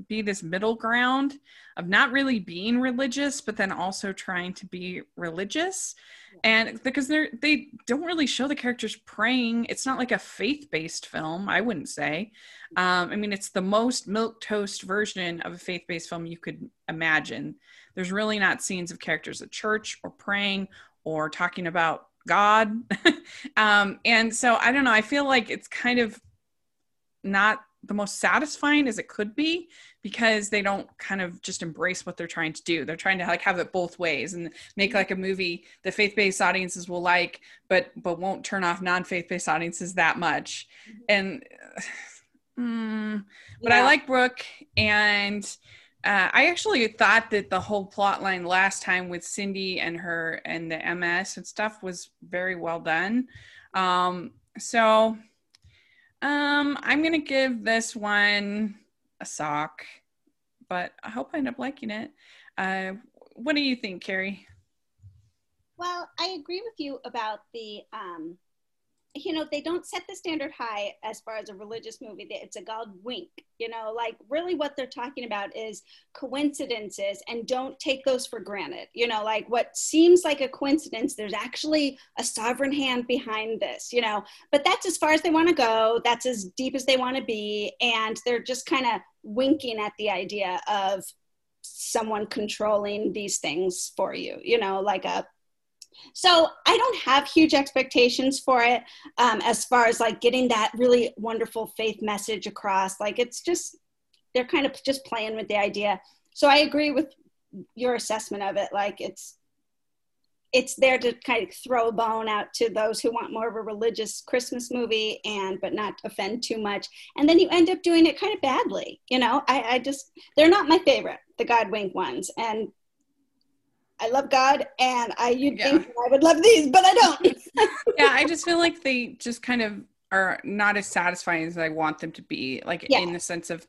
be this middle ground of not really being religious but then also trying to be religious. And because they're they don't really show the characters praying. It's not like a faith-based film i wouldn't say. Um, i mean it's the most milk toast version of a faith-based film you could imagine. There's really not scenes of characters at church or praying or talking about God. um, and so I don't know, I feel like it's kind of not the most satisfying as it could be because they don't kind of just embrace what they're trying to do. They're trying to like have it both ways and make like a movie the faith-based audiences will like, but but won't turn off non-faith-based audiences that much. Mm-hmm. And mm, but yeah. I like Brooke and uh, I actually thought that the whole plot line last time with Cindy and her and the MS and stuff was very well done. Um, so um, I'm going to give this one a sock, but I hope I end up liking it. Uh, what do you think, Carrie? Well, I agree with you about the um, you know they don't set the standard high as far as a religious movie it's a god wink you know? Like really what they're talking about is coincidences and don't take those for granted you know? Like what seems like a coincidence there's actually a sovereign hand behind this you know? But that's as far as they want to go that's as deep as they want to be and they're just kind of winking at the idea of someone controlling these things for you you know? Like a so I don't have huge expectations for it um, as far as like getting that really wonderful faith message across. Like it's just, they're kind of just playing with the idea. So I agree with your assessment of it. Like it's, it's there to kind of throw a bone out to those who want more of a religious Christmas movie and but not offend too much. And then you end up doing it kind of badly. You know, I, I just they're not my favorite, the God Wink ones. And I love God, and I you'd yeah. think I would love these, but I don't. yeah, I just feel like they just kind of are not as satisfying as I want them to be, like yeah. in the sense of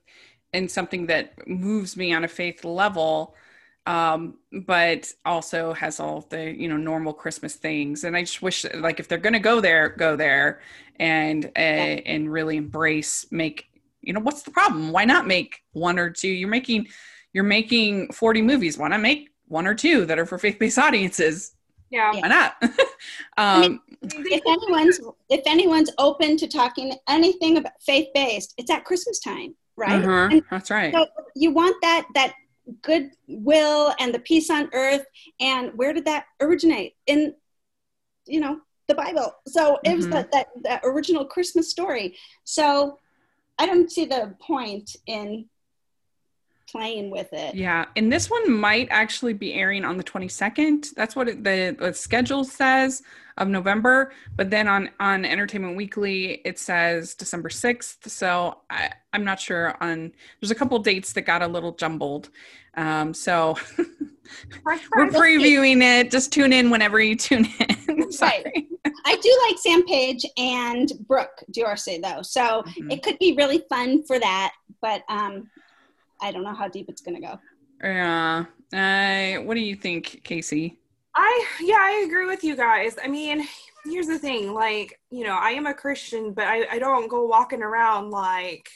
in something that moves me on a faith level, um, but also has all the you know normal Christmas things. And I just wish, like, if they're gonna go there, go there, and uh, yeah. and really embrace, make you know, what's the problem? Why not make one or two? You're making you're making 40 movies. Why not make one or two that are for faith-based audiences? Yeah. Why not? I mean, um, if anyone's if anyone's open to talking anything about faith based, it's at Christmas time, right? uh-huh, that's right. so you want that that goodwill and the peace on earth. And where did that originate? In you know the Bible. So it was Mhm. that, that that original Christmas story. So I don't see the point in playing with it. Yeah, and this one might actually be airing on the 22nd. That's what it, the, the schedule says of November. But then on on Entertainment Weekly, it says December 6th. So I, I'm not sure on. There's a couple dates that got a little jumbled. Um, so we're previewing it. Just tune in whenever you tune in. Sorry. I do like Sam Page and Brooke D'Orsay though, so Mhm. it could be really fun for that. But um, I don't know how deep it's going to go. Yeah. Uh, what do you think, Casey? I yeah, I agree with you guys. I mean, here's the thing, like, you know, I am a Christian, but I, I don't go walking around like,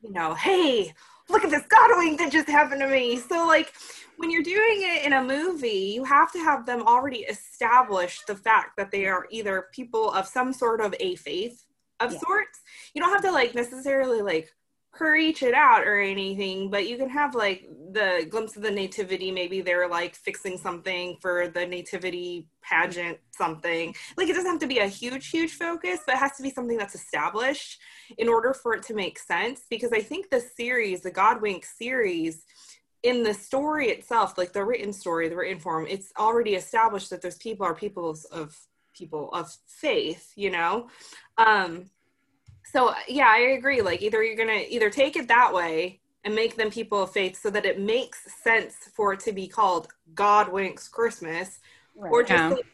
you know, hey, look at this God wink that just happened to me. So like when you're doing it in a movie, you have to have them already establish the fact that they are either people of some sort of a faith of Yeah. sorts. You don't have to like necessarily like preach it out or anything, but you can have like the glimpse of the nativity. Maybe they're like fixing something for the nativity pageant, something. Like it doesn't have to be a huge, huge focus, but it has to be something that's established in order for it to make sense. Because I think the series, the Godwink series, in the story itself, like the written story, the written form, it's already established that those people are peoples of people of faith, you know? Um, so yeah, I agree. Like either you're gonna either take it that way and make them people of faith so that it makes sense for it to be called God Winks Christmas, or just Yeah. like,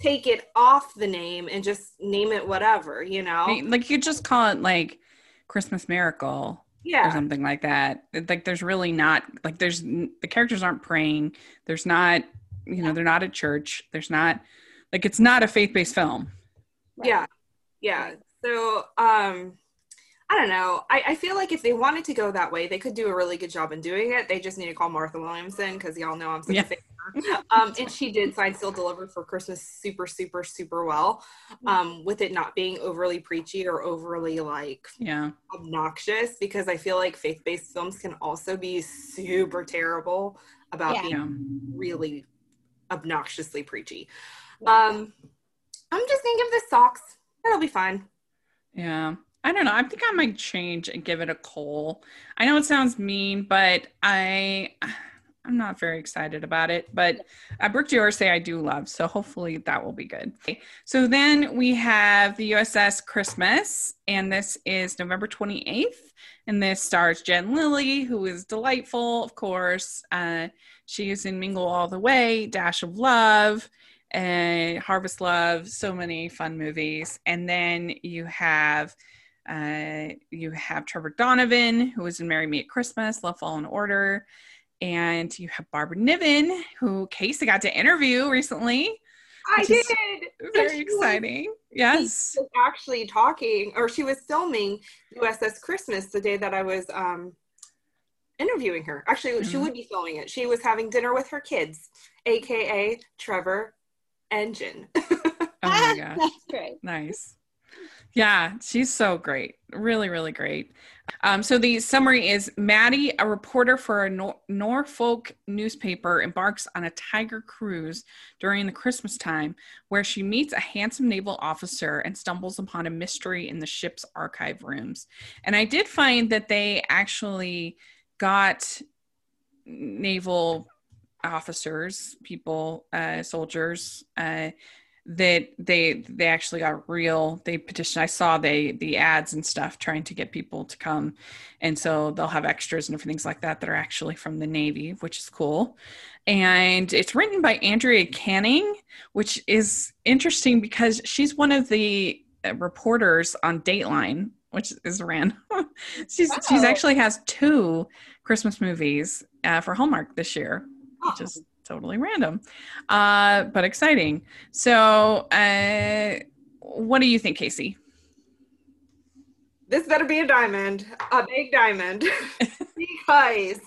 take it off the name and just name it whatever, you know? Like you just call it like Christmas Miracle. yeah. or something like that. Like there's really not like there's the characters aren't praying. There's not you know they're not at church. There's not like it's not a faith based film. Right. Yeah. Yeah. So um I don't know. I, I feel like if they wanted to go that way, they could do a really good job in doing it. They just need to call Martha Williamson because y'all know I'm such Yeah. a fan. Um, and she did sign still delivered for Christmas super, super, super well. Um, with it not being overly preachy or overly like Yeah, obnoxious, because I feel like faith-based films can also be super terrible about Yeah. being really obnoxiously preachy. Um, I'm just gonna give this socks. It'll be fine. Yeah. I don't know. I think I might change and give it a coal. I know it sounds mean, but I I'm not very excited about it. But uh, Brooke D'Orsay I do love, so hopefully that will be good. So then we have the USS Christmas, and this is November 28th. And this stars Jen Lilley, who is delightful, of course. Uh, she is in Mingle All the Way, Dash of Love, and Harvest Love, so many fun movies. And then you have uh, you have Trevor Donovan, who was in Marry Me at Christmas, Love Fallen Order, and you have Barbara Niven, who Casey got to interview recently. I did. Very she was- exciting. Yes. She was actually talking, or she was filming USS Christmas the day that I was um, interviewing her. Actually, she Mhm. would be filming it. She was having dinner with her kids, aka Trevor Jen. Oh my gosh. That's great. Nice. Yeah, she's so great. Really, really great. Um, so the summary is Maddie, a reporter for a Nor- Norfolk newspaper, embarks on a tiger cruise during the Christmas time where she meets a handsome naval officer and stumbles upon a mystery in the ship's archive rooms. And I did find that they actually got naval officers, people, uh, soldiers, uh, that they they actually got real they petitioned i saw they the ads and stuff trying to get people to come. And so they'll have extras and different things like that that are actually from the navy which is cool. And it's written by andrea canning which is interesting because she's one of the uh, reporters on dateline which is random she's she's actually has two christmas movies uh, for hallmark this year which is totally random uh but exciting so uh what do you think casey this better be a diamond, a big diamond, because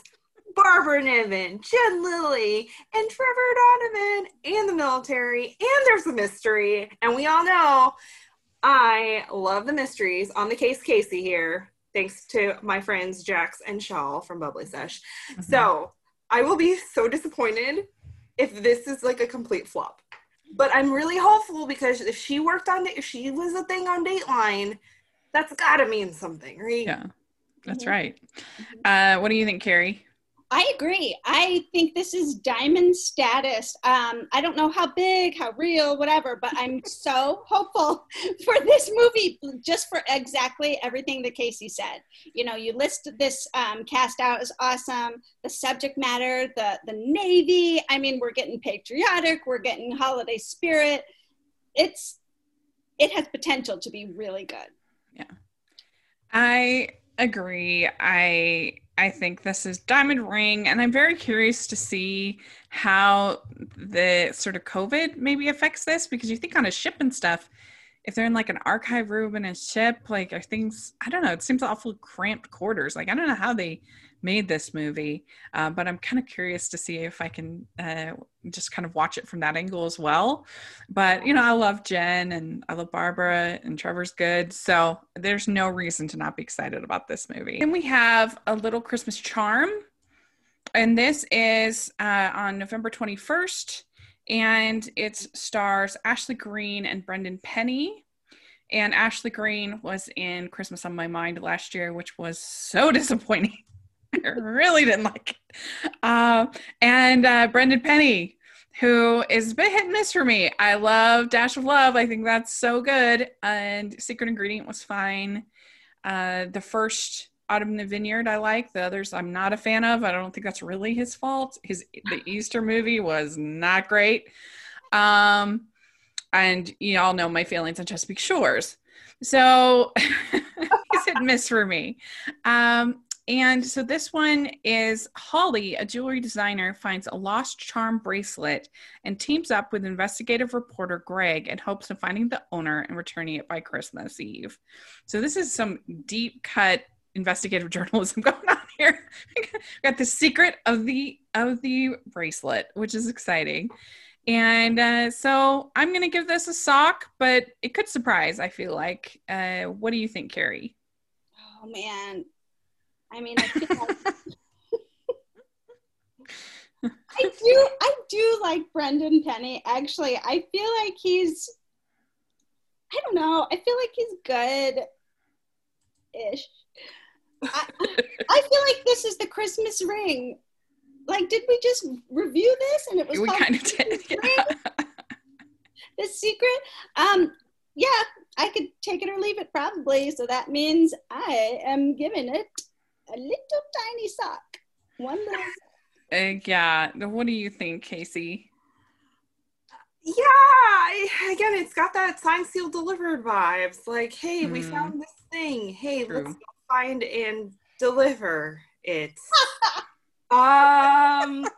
Barbara Niven, Jen Lilley, and Trevor Donovan, and the military, and there's a mystery. And we all know I love the mysteries on the case Casey here, thanks to my friends Jax and Shaw from Bubbly Sesh. Mm-hmm. So I will be so disappointed if this is like a complete flop. But I'm really hopeful because if she worked on it, if she was a thing on Dateline, that's gotta mean something, right? Yeah, that's mm-hmm. right. Uh, what do you think, Carrie? I agree. I think this is diamond status. Um, I don't know how big, how real, whatever, but I'm so hopeful for this movie just for exactly everything that Casey said. You know, you list this um, cast out as awesome. The subject matter, the the Navy. I mean, we're getting patriotic. We're getting holiday spirit. It's it has potential to be really good. Yeah, I agree. I I think this is Diamond Ring, and I'm very curious to see how the sort of COVID maybe affects this because you think on a ship and stuff, if they're in like an archive room in a ship, like are things, I don't know, it seems awful cramped quarters. Like I don't know how they made this movie. Uh, but I'm kind of curious to see if I can uh, just kind of watch it from that angle as well. But you know, I love Jen and I love Barbara and Trevor's good, so there's no reason to not be excited about this movie. And we have a little Christmas charm, and this is uh, on November 21st, and it stars Ashley Greene and Brendan Penny. And Ashley Greene was in Christmas on My Mind last year, which was so disappointing. I really didn't like it. Uh, and uh, Brendan Penny, who is a bit hit and miss for me. I love Dash of Love. I think that's so good. And Secret Ingredient was fine. Uh, the first Autumn in the Vineyard I like. The others I'm not a fan of. I don't think that's really his fault. His the Easter movie was not great. Um, and you all know my feelings on Chesapeake Shores. So he's hit and miss for me. Um, and so this one is Holly, a jewelry designer, finds a lost charm bracelet and teams up with investigative reporter Greg in hopes of finding the owner and returning it by Christmas Eve. So this is some deep cut investigative journalism going on here. got the secret of the of the bracelet, which is exciting. And uh, so I'm going to give this a sock, but it could surprise, I feel like. Uh, what do you think, Carrie? Oh, man. I mean, I like I do I do like Brendan Penny. Actually, I feel like he's I don't know. I feel like he's good ish. I, I feel like this is the Christmas ring. Like, did we just review this and it was we kind of did. Yeah. the secret? Um, yeah, I could take it or leave it probably. So that means I am giving it a little tiny sock. One little uh, yeah. What do you think, Casey? Yeah, I, again, it's got that sign sealed, delivered vibes. Like, hey, mm. we hmm. found this thing. Hey, True. let's go find and deliver it. um, but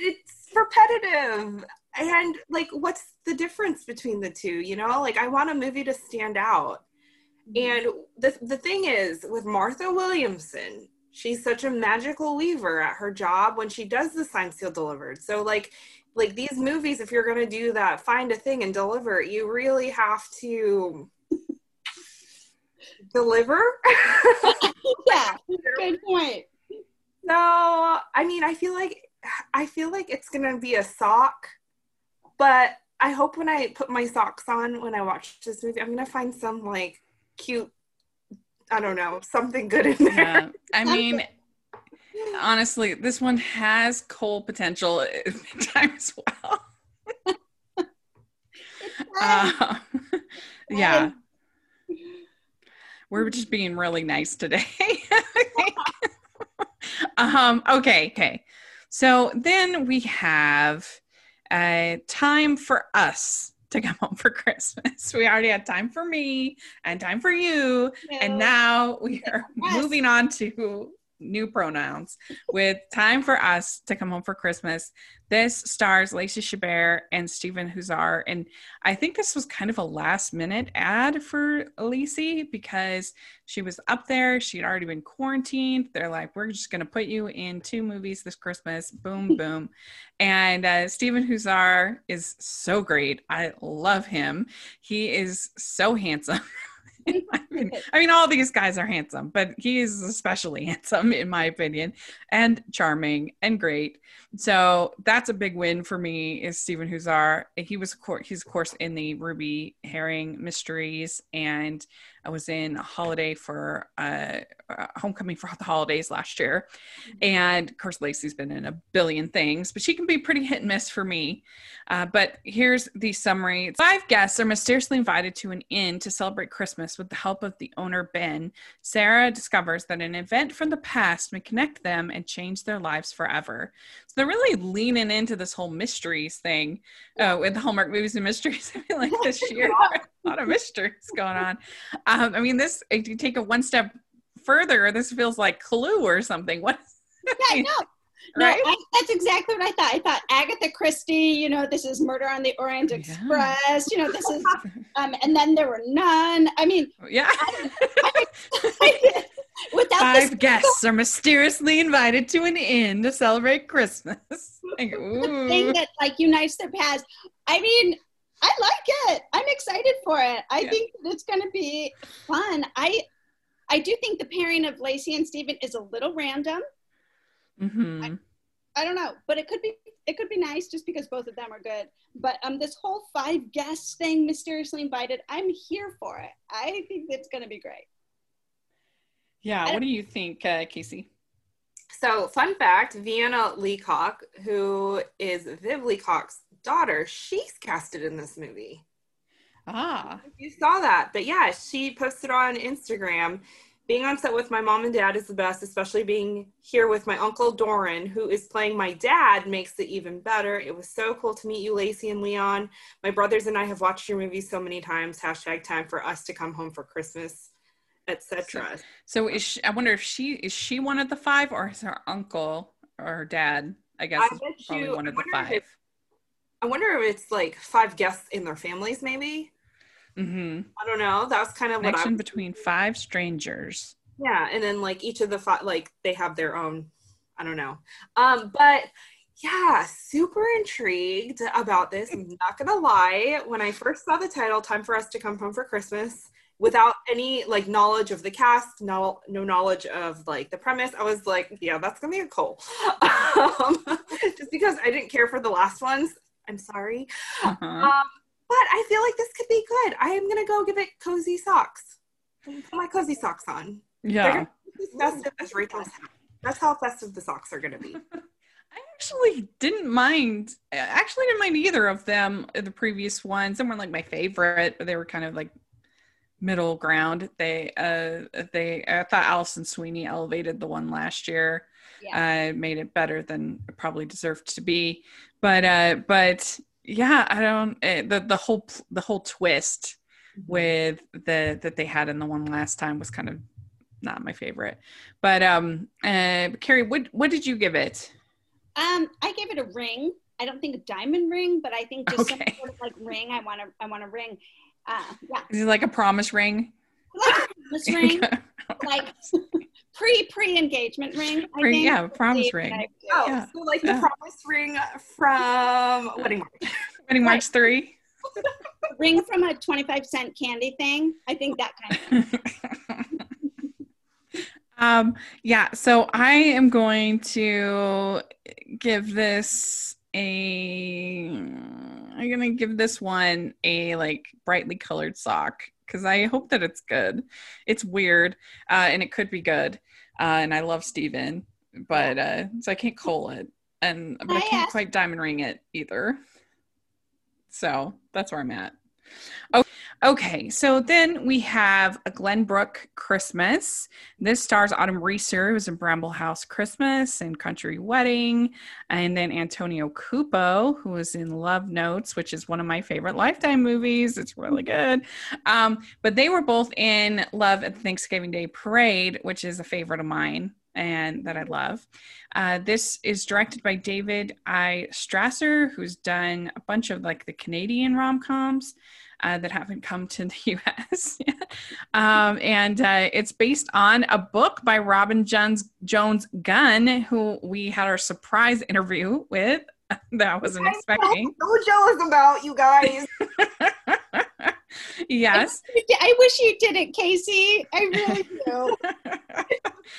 it's repetitive. And like, what's the difference between the two? You know, like, I want a movie to stand out. Mm-hmm. And the the thing is with Martha Williamson, she's such a magical weaver at her job when she does the sign seal delivered. So like like these movies if you're going to do that find a thing and deliver you really have to deliver. Yeah good point. So i mean i feel like i feel like it's going to be a sock but i hope when i put my socks on when i watch this movie i'm going to find some like cute I don't know, something good in there. Yeah. I mean, honestly, this one has coal potential time as well. uh, yeah. We're just being really nice today. um, okay, okay. So then we have uh, time for us to come home for Christmas. We already had time for me and time for you. And now we are moving on to new pronouns with Time for Us to Come Home for Christmas. This stars Lacey Chabert and Stephen Huszar. And I think this was kind of a last minute ad for Lacey because she was up there. She had already been quarantined. They're like, we're just going to put you in two movies this Christmas. Boom, boom. And uh, Stephen Huszar is so great. I love him. He is so handsome. I mean, all these guys are handsome, but he is especially handsome, in my opinion, and charming and great. So that's a big win for me. Is Stephen Huszar? He was, he's of course in the Ruby Herring Mysteries, and I was in a Holiday for uh, uh, Homecoming for the holidays last year, mm-hmm. and of course Lacey's been in a billion things, but she can be pretty hit and miss for me. Uh, but here's the summary: Five guests are mysteriously invited to an inn to celebrate Christmas with the help of the owner Ben. Sarah discovers that an event from the past may connect them and change their lives forever. They're really leaning into this whole mysteries thing uh, with the Hallmark movies and mysteries. I feel like this year, a lot of mysteries going on. Um, I mean, this if you take it one step further, this feels like Clue or something. What? Yeah, no. No, right? I, that's exactly what I thought. I thought Agatha Christie, you know, this is Murder on the Orient Express, yeah. you know, this is, um, and then there were none. I mean, yeah. I, I, Without Five guests are mysteriously invited to an inn to celebrate Christmas. the thing that like unites their paths. I mean, I like it. I'm excited for it. I yeah. think it's going to be fun. I I do think the pairing of Lacey and Steven is a little random. Mm-hmm. I, I, don't know, but it could be it could be nice just because both of them are good. But um, this whole five guests thing, mysteriously invited, I'm here for it. I think it's going to be great. Yeah. What do you think, uh, Casey? So, fun fact Vienna Leacock, who is Viv Leacock's daughter, she's casted in this movie. Ah. You saw that. But yeah, she posted on Instagram being on set with my mom and dad is the best, especially being here with my uncle Doran, who is playing my dad, makes it even better. It was so cool to meet you, Lacey and Leon. My brothers and I have watched your movie so many times. Hashtag time for us to come home for Christmas etc. So, so, is she, I wonder if she is she one of the five or is her uncle or her dad? I guess I is probably you, one of the five. If, I wonder if it's like five guests in their families, maybe. Mm-hmm. I don't know. That was kind of connection between five strangers. Yeah, and then like each of the five, like they have their own. I don't know. Um, but yeah, super intrigued about this. I'm not gonna lie. When I first saw the title, "Time for Us to Come Home for Christmas," without any like knowledge of the cast, no no knowledge of like the premise. I was like, yeah, that's gonna be a Cole. um, just because I didn't care for the last ones. I'm sorry. Uh-huh. Um, but I feel like this could be good. I am gonna go give it cozy socks. Put my cozy socks on. Yeah. Festive as Rachel's. That's how festive the socks are gonna be. I actually didn't mind. I actually didn't mind either of them. The previous ones, some were like my favorite, but they were kind of like middle ground. They uh they I thought Alison Sweeney elevated the one last year. Yeah. Uh made it better than it probably deserved to be. But uh but yeah, I don't uh, the the whole the whole twist mm-hmm. with the that they had in the one last time was kind of not my favorite. But um uh Carrie, what what did you give it? Um I gave it a ring. I don't think a diamond ring, but I think just okay. some sort of like ring. I want to I want a ring. Uh, yeah. Is it like a promise ring? Like a promise ring, like pre pre engagement ring. I think. Yeah, promise ring. Oh, yeah. so like the promise ring from Wedding March. Wedding March three. ring from a twenty five cent candy thing. I think that kind of. um. Yeah. So I am going to give this a I'm gonna give this one a like brightly colored sock because I hope that it's good. It's weird, uh, and it could be good. Uh, and I love Steven, but uh, so I can't call it, and but I can't quite diamond ring it either. So that's where I'm at. Okay. So then we have a Glenbrook Christmas. This stars Autumn Reeser, who was in Bramble House Christmas and Country Wedding, and then Antonio Cupo, who was in Love Notes, which is one of my favorite Lifetime movies. It's really good. Um, but they were both in Love at the Thanksgiving Day Parade, which is a favorite of mine. And that I love. Uh, this is directed by David I. Strasser, who's done a bunch of like the Canadian rom coms. Uh, that haven't come to the US. Um, and uh, it's based on a book by Robin Jones, Jones Gunn, who we had our surprise interview with that I wasn't I'm expecting. So jealous about you guys. Yes. I wish you did it, Casey. I really do.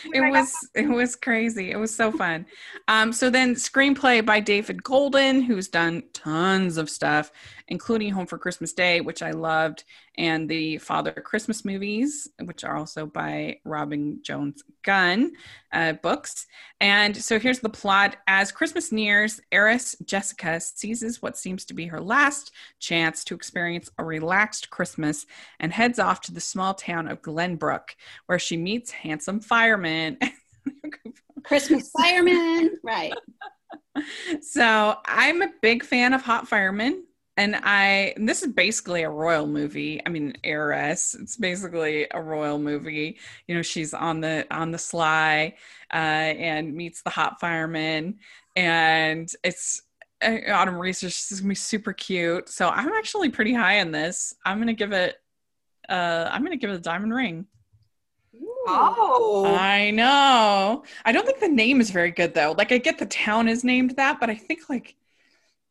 it was it was crazy. It was so fun. Um, so then screenplay by David Golden, who's done tons of stuff, including Home for Christmas Day, which I loved, and the Father Christmas movies, which are also by Robin Jones Gunn uh, books. And so here's the plot: As Christmas nears, heiress Jessica seizes what seems to be her last chance to experience a relaxed Christmas and heads off to the small town of Glenbrook, where she meets handsome fireman. Christmas fireman, right. So I'm a big fan of Hot Fireman. And I, and this is basically a royal movie. I mean, heiress. It's basically a royal movie. You know, she's on the on the sly, uh, and meets the hot fireman, and it's uh, Autumn Reeser is gonna be super cute. So I'm actually pretty high on this. I'm gonna give it. Uh, I'm gonna give it a diamond ring. Oh, I know. I don't think the name is very good though. Like I get the town is named that, but I think like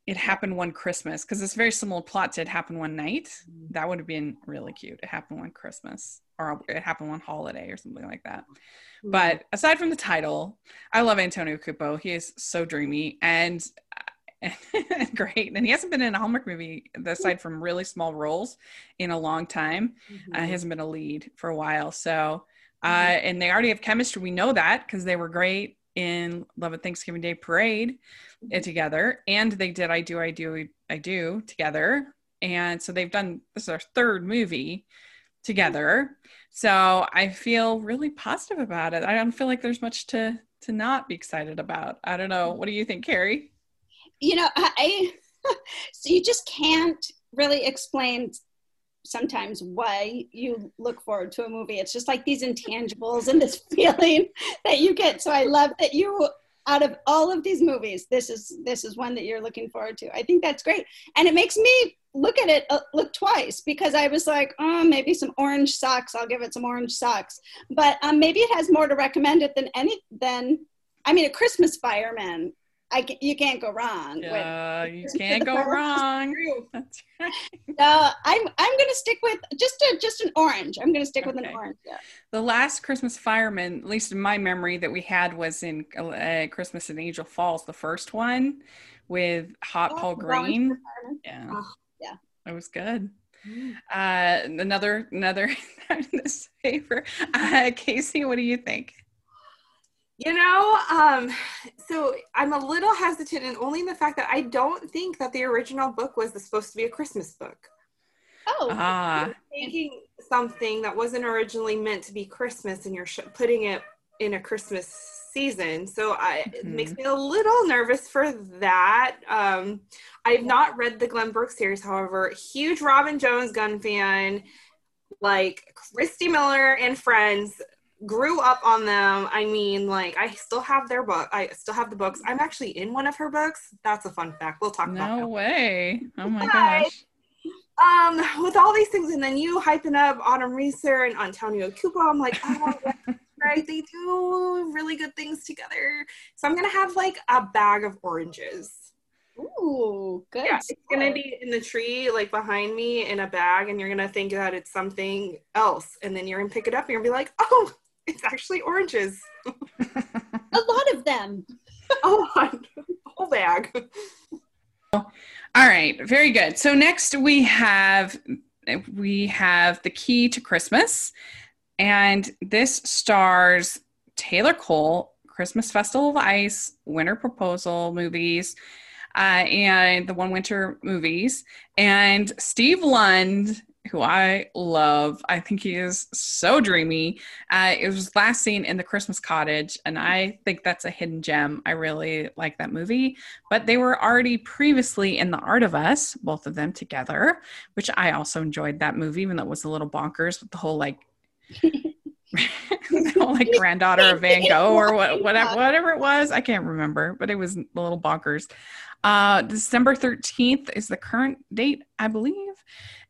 it happened one Christmas because it's very similar plot to it happened one night. Mm. That would have been really cute. It happened one Christmas or it happened one holiday or something like that. Mm-hmm. But aside from the title, I love Antonio Cupo. He is so dreamy and great. And he hasn't been in a Hallmark movie aside from really small roles in a long time. Mm-hmm. Uh, he hasn't been a lead for a while. So uh, mm-hmm. and they already have chemistry. We know that because they were great in Love at Thanksgiving Day Parade mm-hmm. together, and they did I Do, I Do, I Do together. And so they've done this is our third movie together. So I feel really positive about it. I don't feel like there's much to to not be excited about. I don't know. What do you think, Carrie? You know, I so you just can't really explain sometimes why you look forward to a movie. It's just like these intangibles and this feeling that you get. So I love that you out of all of these movies, this is this is one that you're looking forward to. I think that's great. And it makes me look at it uh, look twice because I was like, oh, maybe some orange socks. I'll give it some orange socks. But um, maybe it has more to recommend it than any than I mean, a Christmas fireman I can, you can't go wrong. Yeah, you can't go wrong. That's right. Uh, I'm I'm gonna stick with just a just an orange. I'm gonna stick okay. with an orange. Yeah. The last Christmas fireman, at least in my memory, that we had was in uh, Christmas in Angel Falls, the first one with Hot oh, Paul Greene. Yeah, oh, yeah, it was good. Mm. Uh, another another this favor. Uh, Casey, what do you think? You know, um, so I'm a little hesitant, and only in the fact that I don't think that the original book was supposed to be a Christmas book. Oh, ah. taking something that wasn't originally meant to be Christmas, and you're sh- putting it in a Christmas season. So I, mm-hmm. it makes me a little nervous for that. Um, I've not read the Glenbrooke series, however, huge Robin Jones Gunn fan. Like Christy Miller and Friends grew up on them. I mean, like I still have their book. I still have the books. I'm actually in one of her books. That's a fun fact. We'll talk no about. No way! Oh my but, gosh. Um, with all these things, and then you hyping up Autumn Reeser and Antonio Cupo, I'm like, oh, right, they do really good things together. So I'm gonna have like a bag of oranges. Ooh, good. Yeah, it's gonna be in the tree, like behind me, in a bag, and you're gonna think that it's something else, and then you're gonna pick it up, and you're gonna be like, "Oh, it's actually oranges. a lot of them. a lot. Whole bag. All right, very good. So next we have we have the key to Christmas, and this stars Taylor Cole, Christmas Festival of Ice, Winter Proposal movies, uh, and the One Winter movies, and Steve Lund who I love. I think he is so dreamy. Uh, it was last seen in the Christmas Cottage, and I think that's a hidden gem. I really like that movie. But they were already previously in The Art of Us, both of them together, which I also enjoyed that movie, even though it was a little bonkers with the whole like. the like granddaughter of Van Gogh or what, whatever, whatever it was. I can't remember, but it was a little bonkers. Uh, December 13th is the current date, I believe.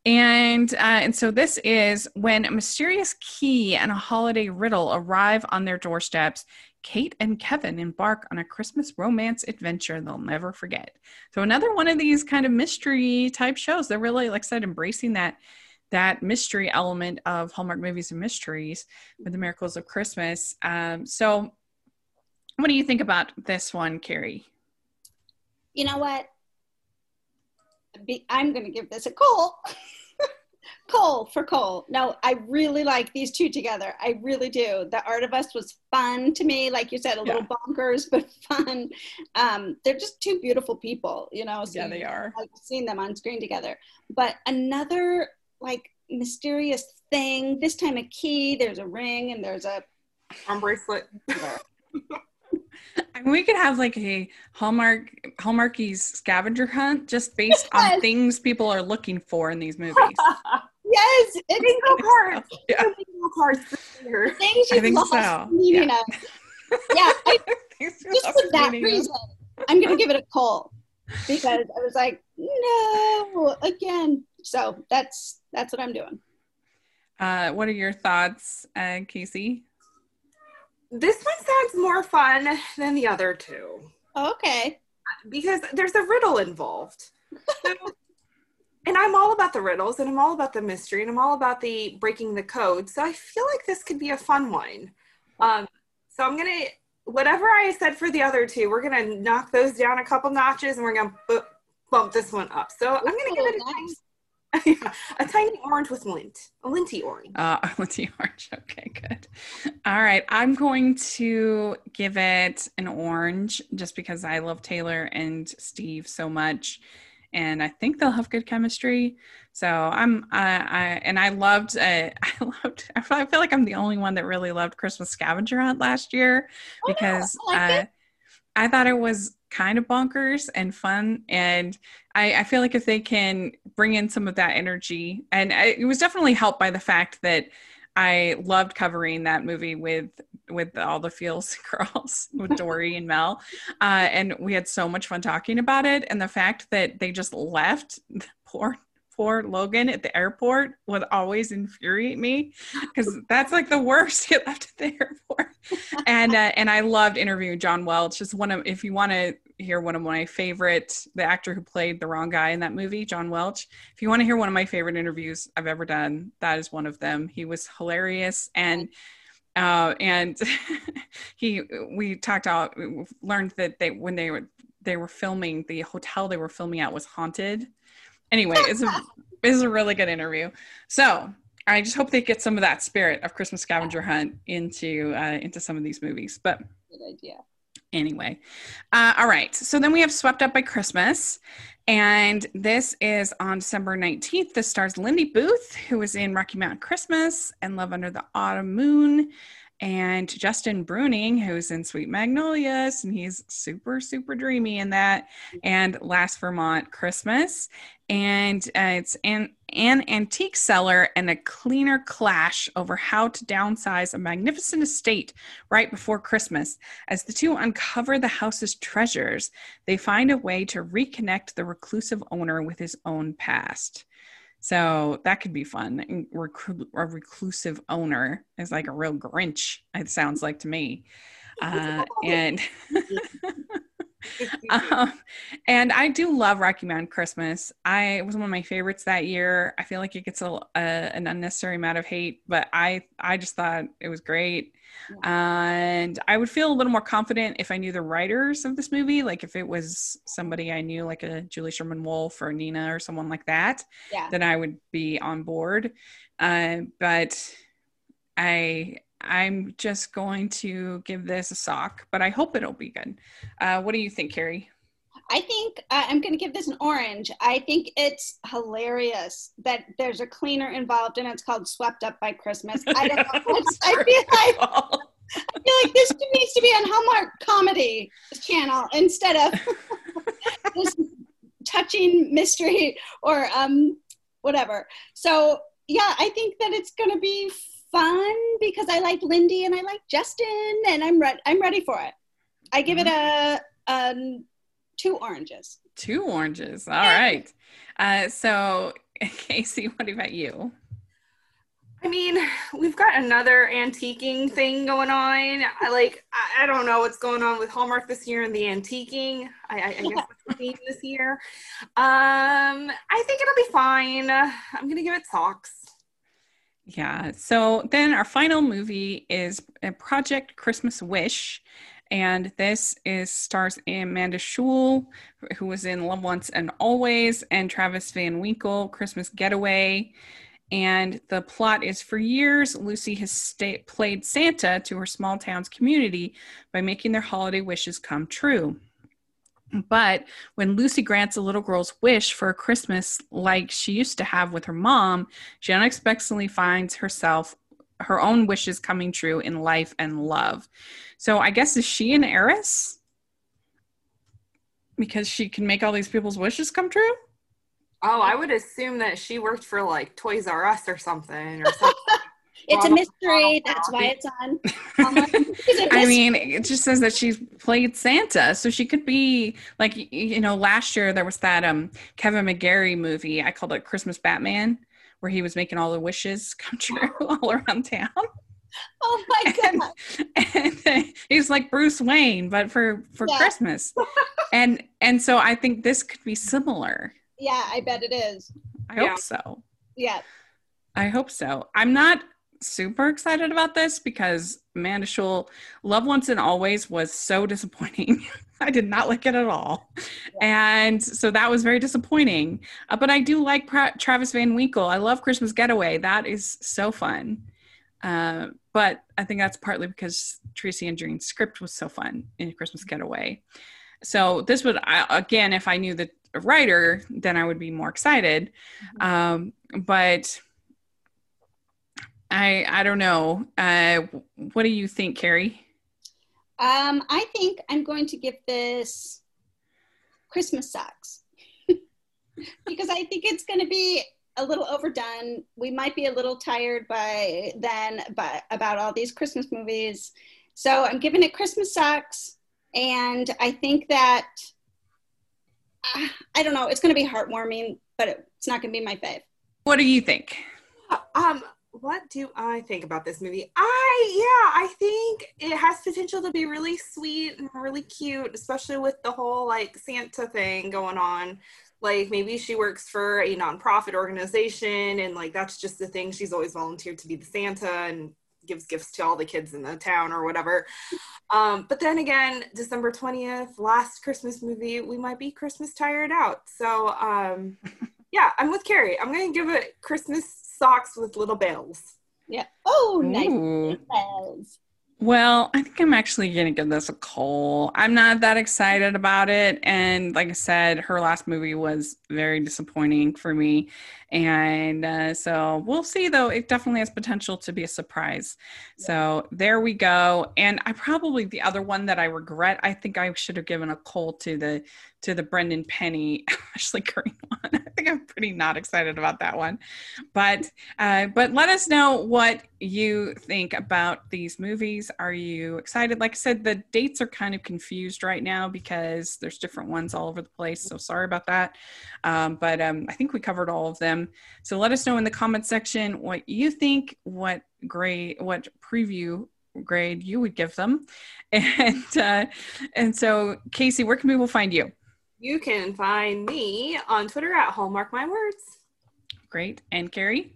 And uh, and so this is when a mysterious key and a holiday riddle arrive on their doorsteps. Kate and Kevin embark on a Christmas romance adventure they'll never forget. So another one of these kind of mystery type shows. They're really, like I said, embracing that that mystery element of Hallmark movies and mysteries with the miracles of Christmas. Um, so, what do you think about this one, Carrie? You know what? I'm going to give this a call. Cole for Cole. No, I really like these two together. I really do. The Art of Us was fun to me. Like you said, a yeah. little bonkers, but fun. Um, they're just two beautiful people, you know. So yeah, they are. I've seen them on screen together. But another like mysterious thing. This time a key. There's a ring and there's a arm bracelet. I mean, we could have like a Hallmark Hallmarkies scavenger hunt just based yes. on things people are looking for in these movies. yes, bingo cards. Yeah. Bingo cards. Things you I think lost so. meaning yeah. of. Yeah, I, just for that reason, of. I'm gonna give it a call because I was like, no, again. So that's that's what I'm doing. Uh, what are your thoughts, uh, Casey? This one sounds more fun than the other two. Okay. Because there's a riddle involved. and I'm all about the riddles and I'm all about the mystery and I'm all about the breaking the code. So I feel like this could be a fun one. Um, so I'm going to, whatever I said for the other two, we're going to knock those down a couple notches and we're going to bump this one up. So I'm going to give it a nice a tiny orange with lint, a linty orange. Uh, a linty orange. Okay, good. All right, I'm going to give it an orange just because I love Taylor and Steve so much, and I think they'll have good chemistry. So I'm, uh, I and I loved, uh, I loved. I feel like I'm the only one that really loved Christmas Scavenger Hunt last year because oh, yeah, I, like uh, I thought it was kind of bonkers and fun. And I, I, feel like if they can bring in some of that energy, and I, it was definitely helped by the fact that I loved covering that movie with with all the feels girls with Dory and Mel, uh, and we had so much fun talking about it. And the fact that they just left poor poor Logan at the airport would always infuriate me because that's like the worst. Get left at the airport, and uh, and I loved interviewing John Welch. Just one of if you want to hear one of my favorite, the actor who played the wrong guy in that movie, John Welch. If you want to hear one of my favorite interviews I've ever done, that is one of them. He was hilarious and uh, and he we talked out learned that they when they were they were filming the hotel they were filming at was haunted anyway, it's a it's a really good interview. So I just hope they get some of that spirit of Christmas scavenger hunt into uh, into some of these movies. But good idea. Anyway, uh, all right. So then we have Swept Up by Christmas, and this is on December nineteenth. This stars Lindy Booth, who was in Rocky Mountain Christmas and Love Under the Autumn Moon and Justin Bruning, who's in Sweet Magnolias, and he's super, super dreamy in that, and Last Vermont Christmas. And uh, it's an, an antique seller and a cleaner clash over how to downsize a magnificent estate right before Christmas. As the two uncover the house's treasures, they find a way to reconnect the reclusive owner with his own past. So that could be fun. Recru- a reclusive owner is like a real Grinch, it sounds like to me. Uh, and um, and I do love Rocky Mountain Christmas. I it was one of my favorites that year. I feel like it gets a, a, an unnecessary amount of hate, but I I just thought it was great. And I would feel a little more confident if I knew the writers of this movie, like if it was somebody I knew, like a Julie Sherman Wolfe or Nina or someone like that, yeah. then I would be on board. Uh, but I I'm just going to give this a sock, but I hope it'll be good. Uh, what do you think, Carrie? I think uh, I'm going to give this an orange. I think it's hilarious that there's a cleaner involved and it's called Swept Up by Christmas. I don't know. I feel like I feel like this needs to be on Hallmark Comedy Channel instead of this touching mystery or um, whatever. So yeah, I think that it's going to be fun because I like Lindy and I like Justin, and I'm ready. I'm ready for it. I give it a, a two oranges. Two oranges. All right. Uh, so, Casey, what about you? I mean, we've got another antiquing thing going on. I like, I, I don't know what's going on with Hallmark this year and the antiquing. I, I, I guess that's the theme this year. Um, I think it'll be fine. I'm gonna give it socks. Yeah. So then our final movie is Project Christmas Wish. And this is stars Amanda Schull, who was in Love Once and Always, and Travis Van Winkle, Christmas Getaway. And the plot is for years, Lucy has stay, played Santa to her small town's community by making their holiday wishes come true. But when Lucy grants a little girl's wish for a Christmas like she used to have with her mom, she unexpectedly finds herself her own wishes coming true in life and love. So I guess is she an heiress? Because she can make all these people's wishes come true? Oh, I would assume that she worked for like Toys R Us or something or something. It's a mystery. That's why it's on. I mean, it just says that she's played Santa, so she could be like you know. Last year there was that um Kevin McGarry movie. I called it Christmas Batman, where he was making all the wishes come true all around town. Oh my goodness! And, and he's like Bruce Wayne, but for for yeah. Christmas, and and so I think this could be similar. Yeah, I bet it is. I yeah. hope so. Yeah. I hope so. I'm not super excited about this because Amanda Schull, Love Once and Always was so disappointing. I did not like it at all. Yeah. And so that was very disappointing. Uh, but I do like pra- Travis Van Winkle. I love Christmas Getaway. That is so fun. Uh, but I think that's partly because Tracy Andreen's script was so fun in Christmas Getaway. So this would, I, again, if I knew the writer, then I would be more excited. Mm-hmm. Um, but I I don't know. Uh, what do you think, Carrie? Um, I think I'm going to give this Christmas socks because I think it's going to be a little overdone. We might be a little tired by then, but about all these Christmas movies. So I'm giving it Christmas socks, and I think that I don't know. It's going to be heartwarming, but it's not going to be my fave. What do you think? Um, what do I think about this movie? I yeah, I think it has potential to be really sweet and really cute, especially with the whole like Santa thing going on. Like maybe she works for a nonprofit organization and like that's just the thing she's always volunteered to be the Santa and gives gifts to all the kids in the town or whatever. Um, but then again, December 20th, last Christmas movie, we might be Christmas tired out. So um, yeah, I'm with Carrie. I'm going to give it Christmas socks with little bells. Yeah. Oh, nice bells. Well, I think I'm actually going to give this a call. I'm not that excited about it. And like I said, her last movie was very disappointing for me. And uh, so we'll see, though. It definitely has potential to be a surprise. So there we go. And I probably, the other one that I regret, I think I should have given a call to the to the Brendan Penny Ashley Greene one. I think I'm pretty not excited about that one, but uh, but let us know what you think about these movies. Are you excited? Like I said, the dates are kind of confused right now because there's different ones all over the place. So sorry about that, um, but um, I think we covered all of them. So let us know in the comment section what you think, what grade, what preview grade you would give them, and uh, and so Casey, where can people find you? You can find me on Twitter at Hallmark My Words. Great. And Carrie?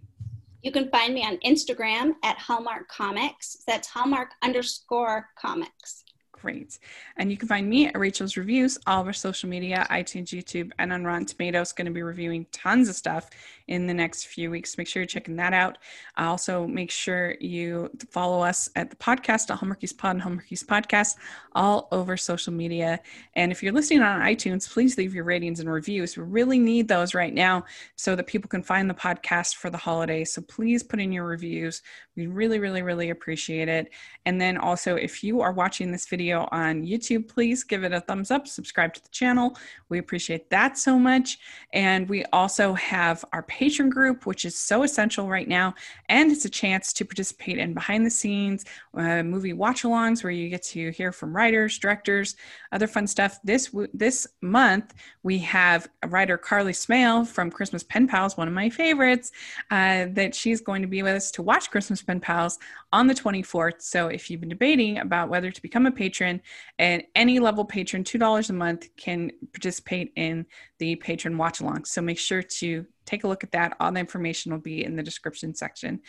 You can find me on Instagram at Hallmark Comics. That's Hallmark underscore comics. Great. And you can find me at Rachel's Reviews, all of our social media, iTunes, YouTube, and on Rotten Tomatoes. Going to be reviewing tons of stuff in the next few weeks. Make sure you're checking that out. Uh, also, make sure you follow us at the podcast, at Hallmarkies Pod and Hallmarkies Podcast, all over social media. And if you're listening on iTunes, please leave your ratings and reviews. We really need those right now so that people can find the podcast for the holiday. So please put in your reviews. We really, really, really appreciate it. And then also, if you are watching this video on YouTube, please give it a thumbs up, subscribe to the channel. We appreciate that so much. And we also have our patron group, which is so essential right now. And it's a chance to participate in behind the scenes uh, movie watch alongs where you get to hear from writers, directors, other fun stuff. This, this month, we have writer Carly Smale from Christmas Pen Pals, one of my favorites, uh, that she's going to be with us to watch Christmas Pen Pals on the 24th. So if you've been debating about whether to become a patron, and any level patron, $2 a month, can participate in the patron watch along. So make sure to take a look at that. All the information will be in the description section.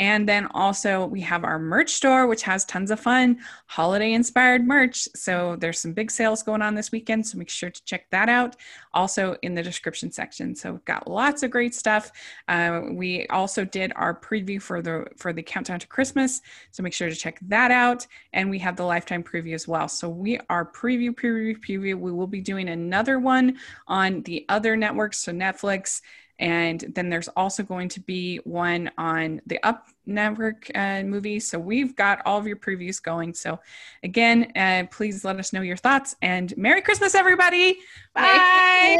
And then also we have our merch store, which has tons of fun holiday inspired merch. So there's some big sales going on this weekend. So make sure to check that out. Also in the description section. So we've got lots of great stuff. Uh, we also did our preview for the for the countdown to Christmas. So make sure to check that out. And we have the lifetime preview as well. So we are preview, preview, preview. We will be doing another one on the other networks. So Netflix and then there's also going to be one on the Up Network uh, movie. So we've got all of your previews going. So again, uh, please let us know your thoughts and Merry Christmas, everybody. Bye.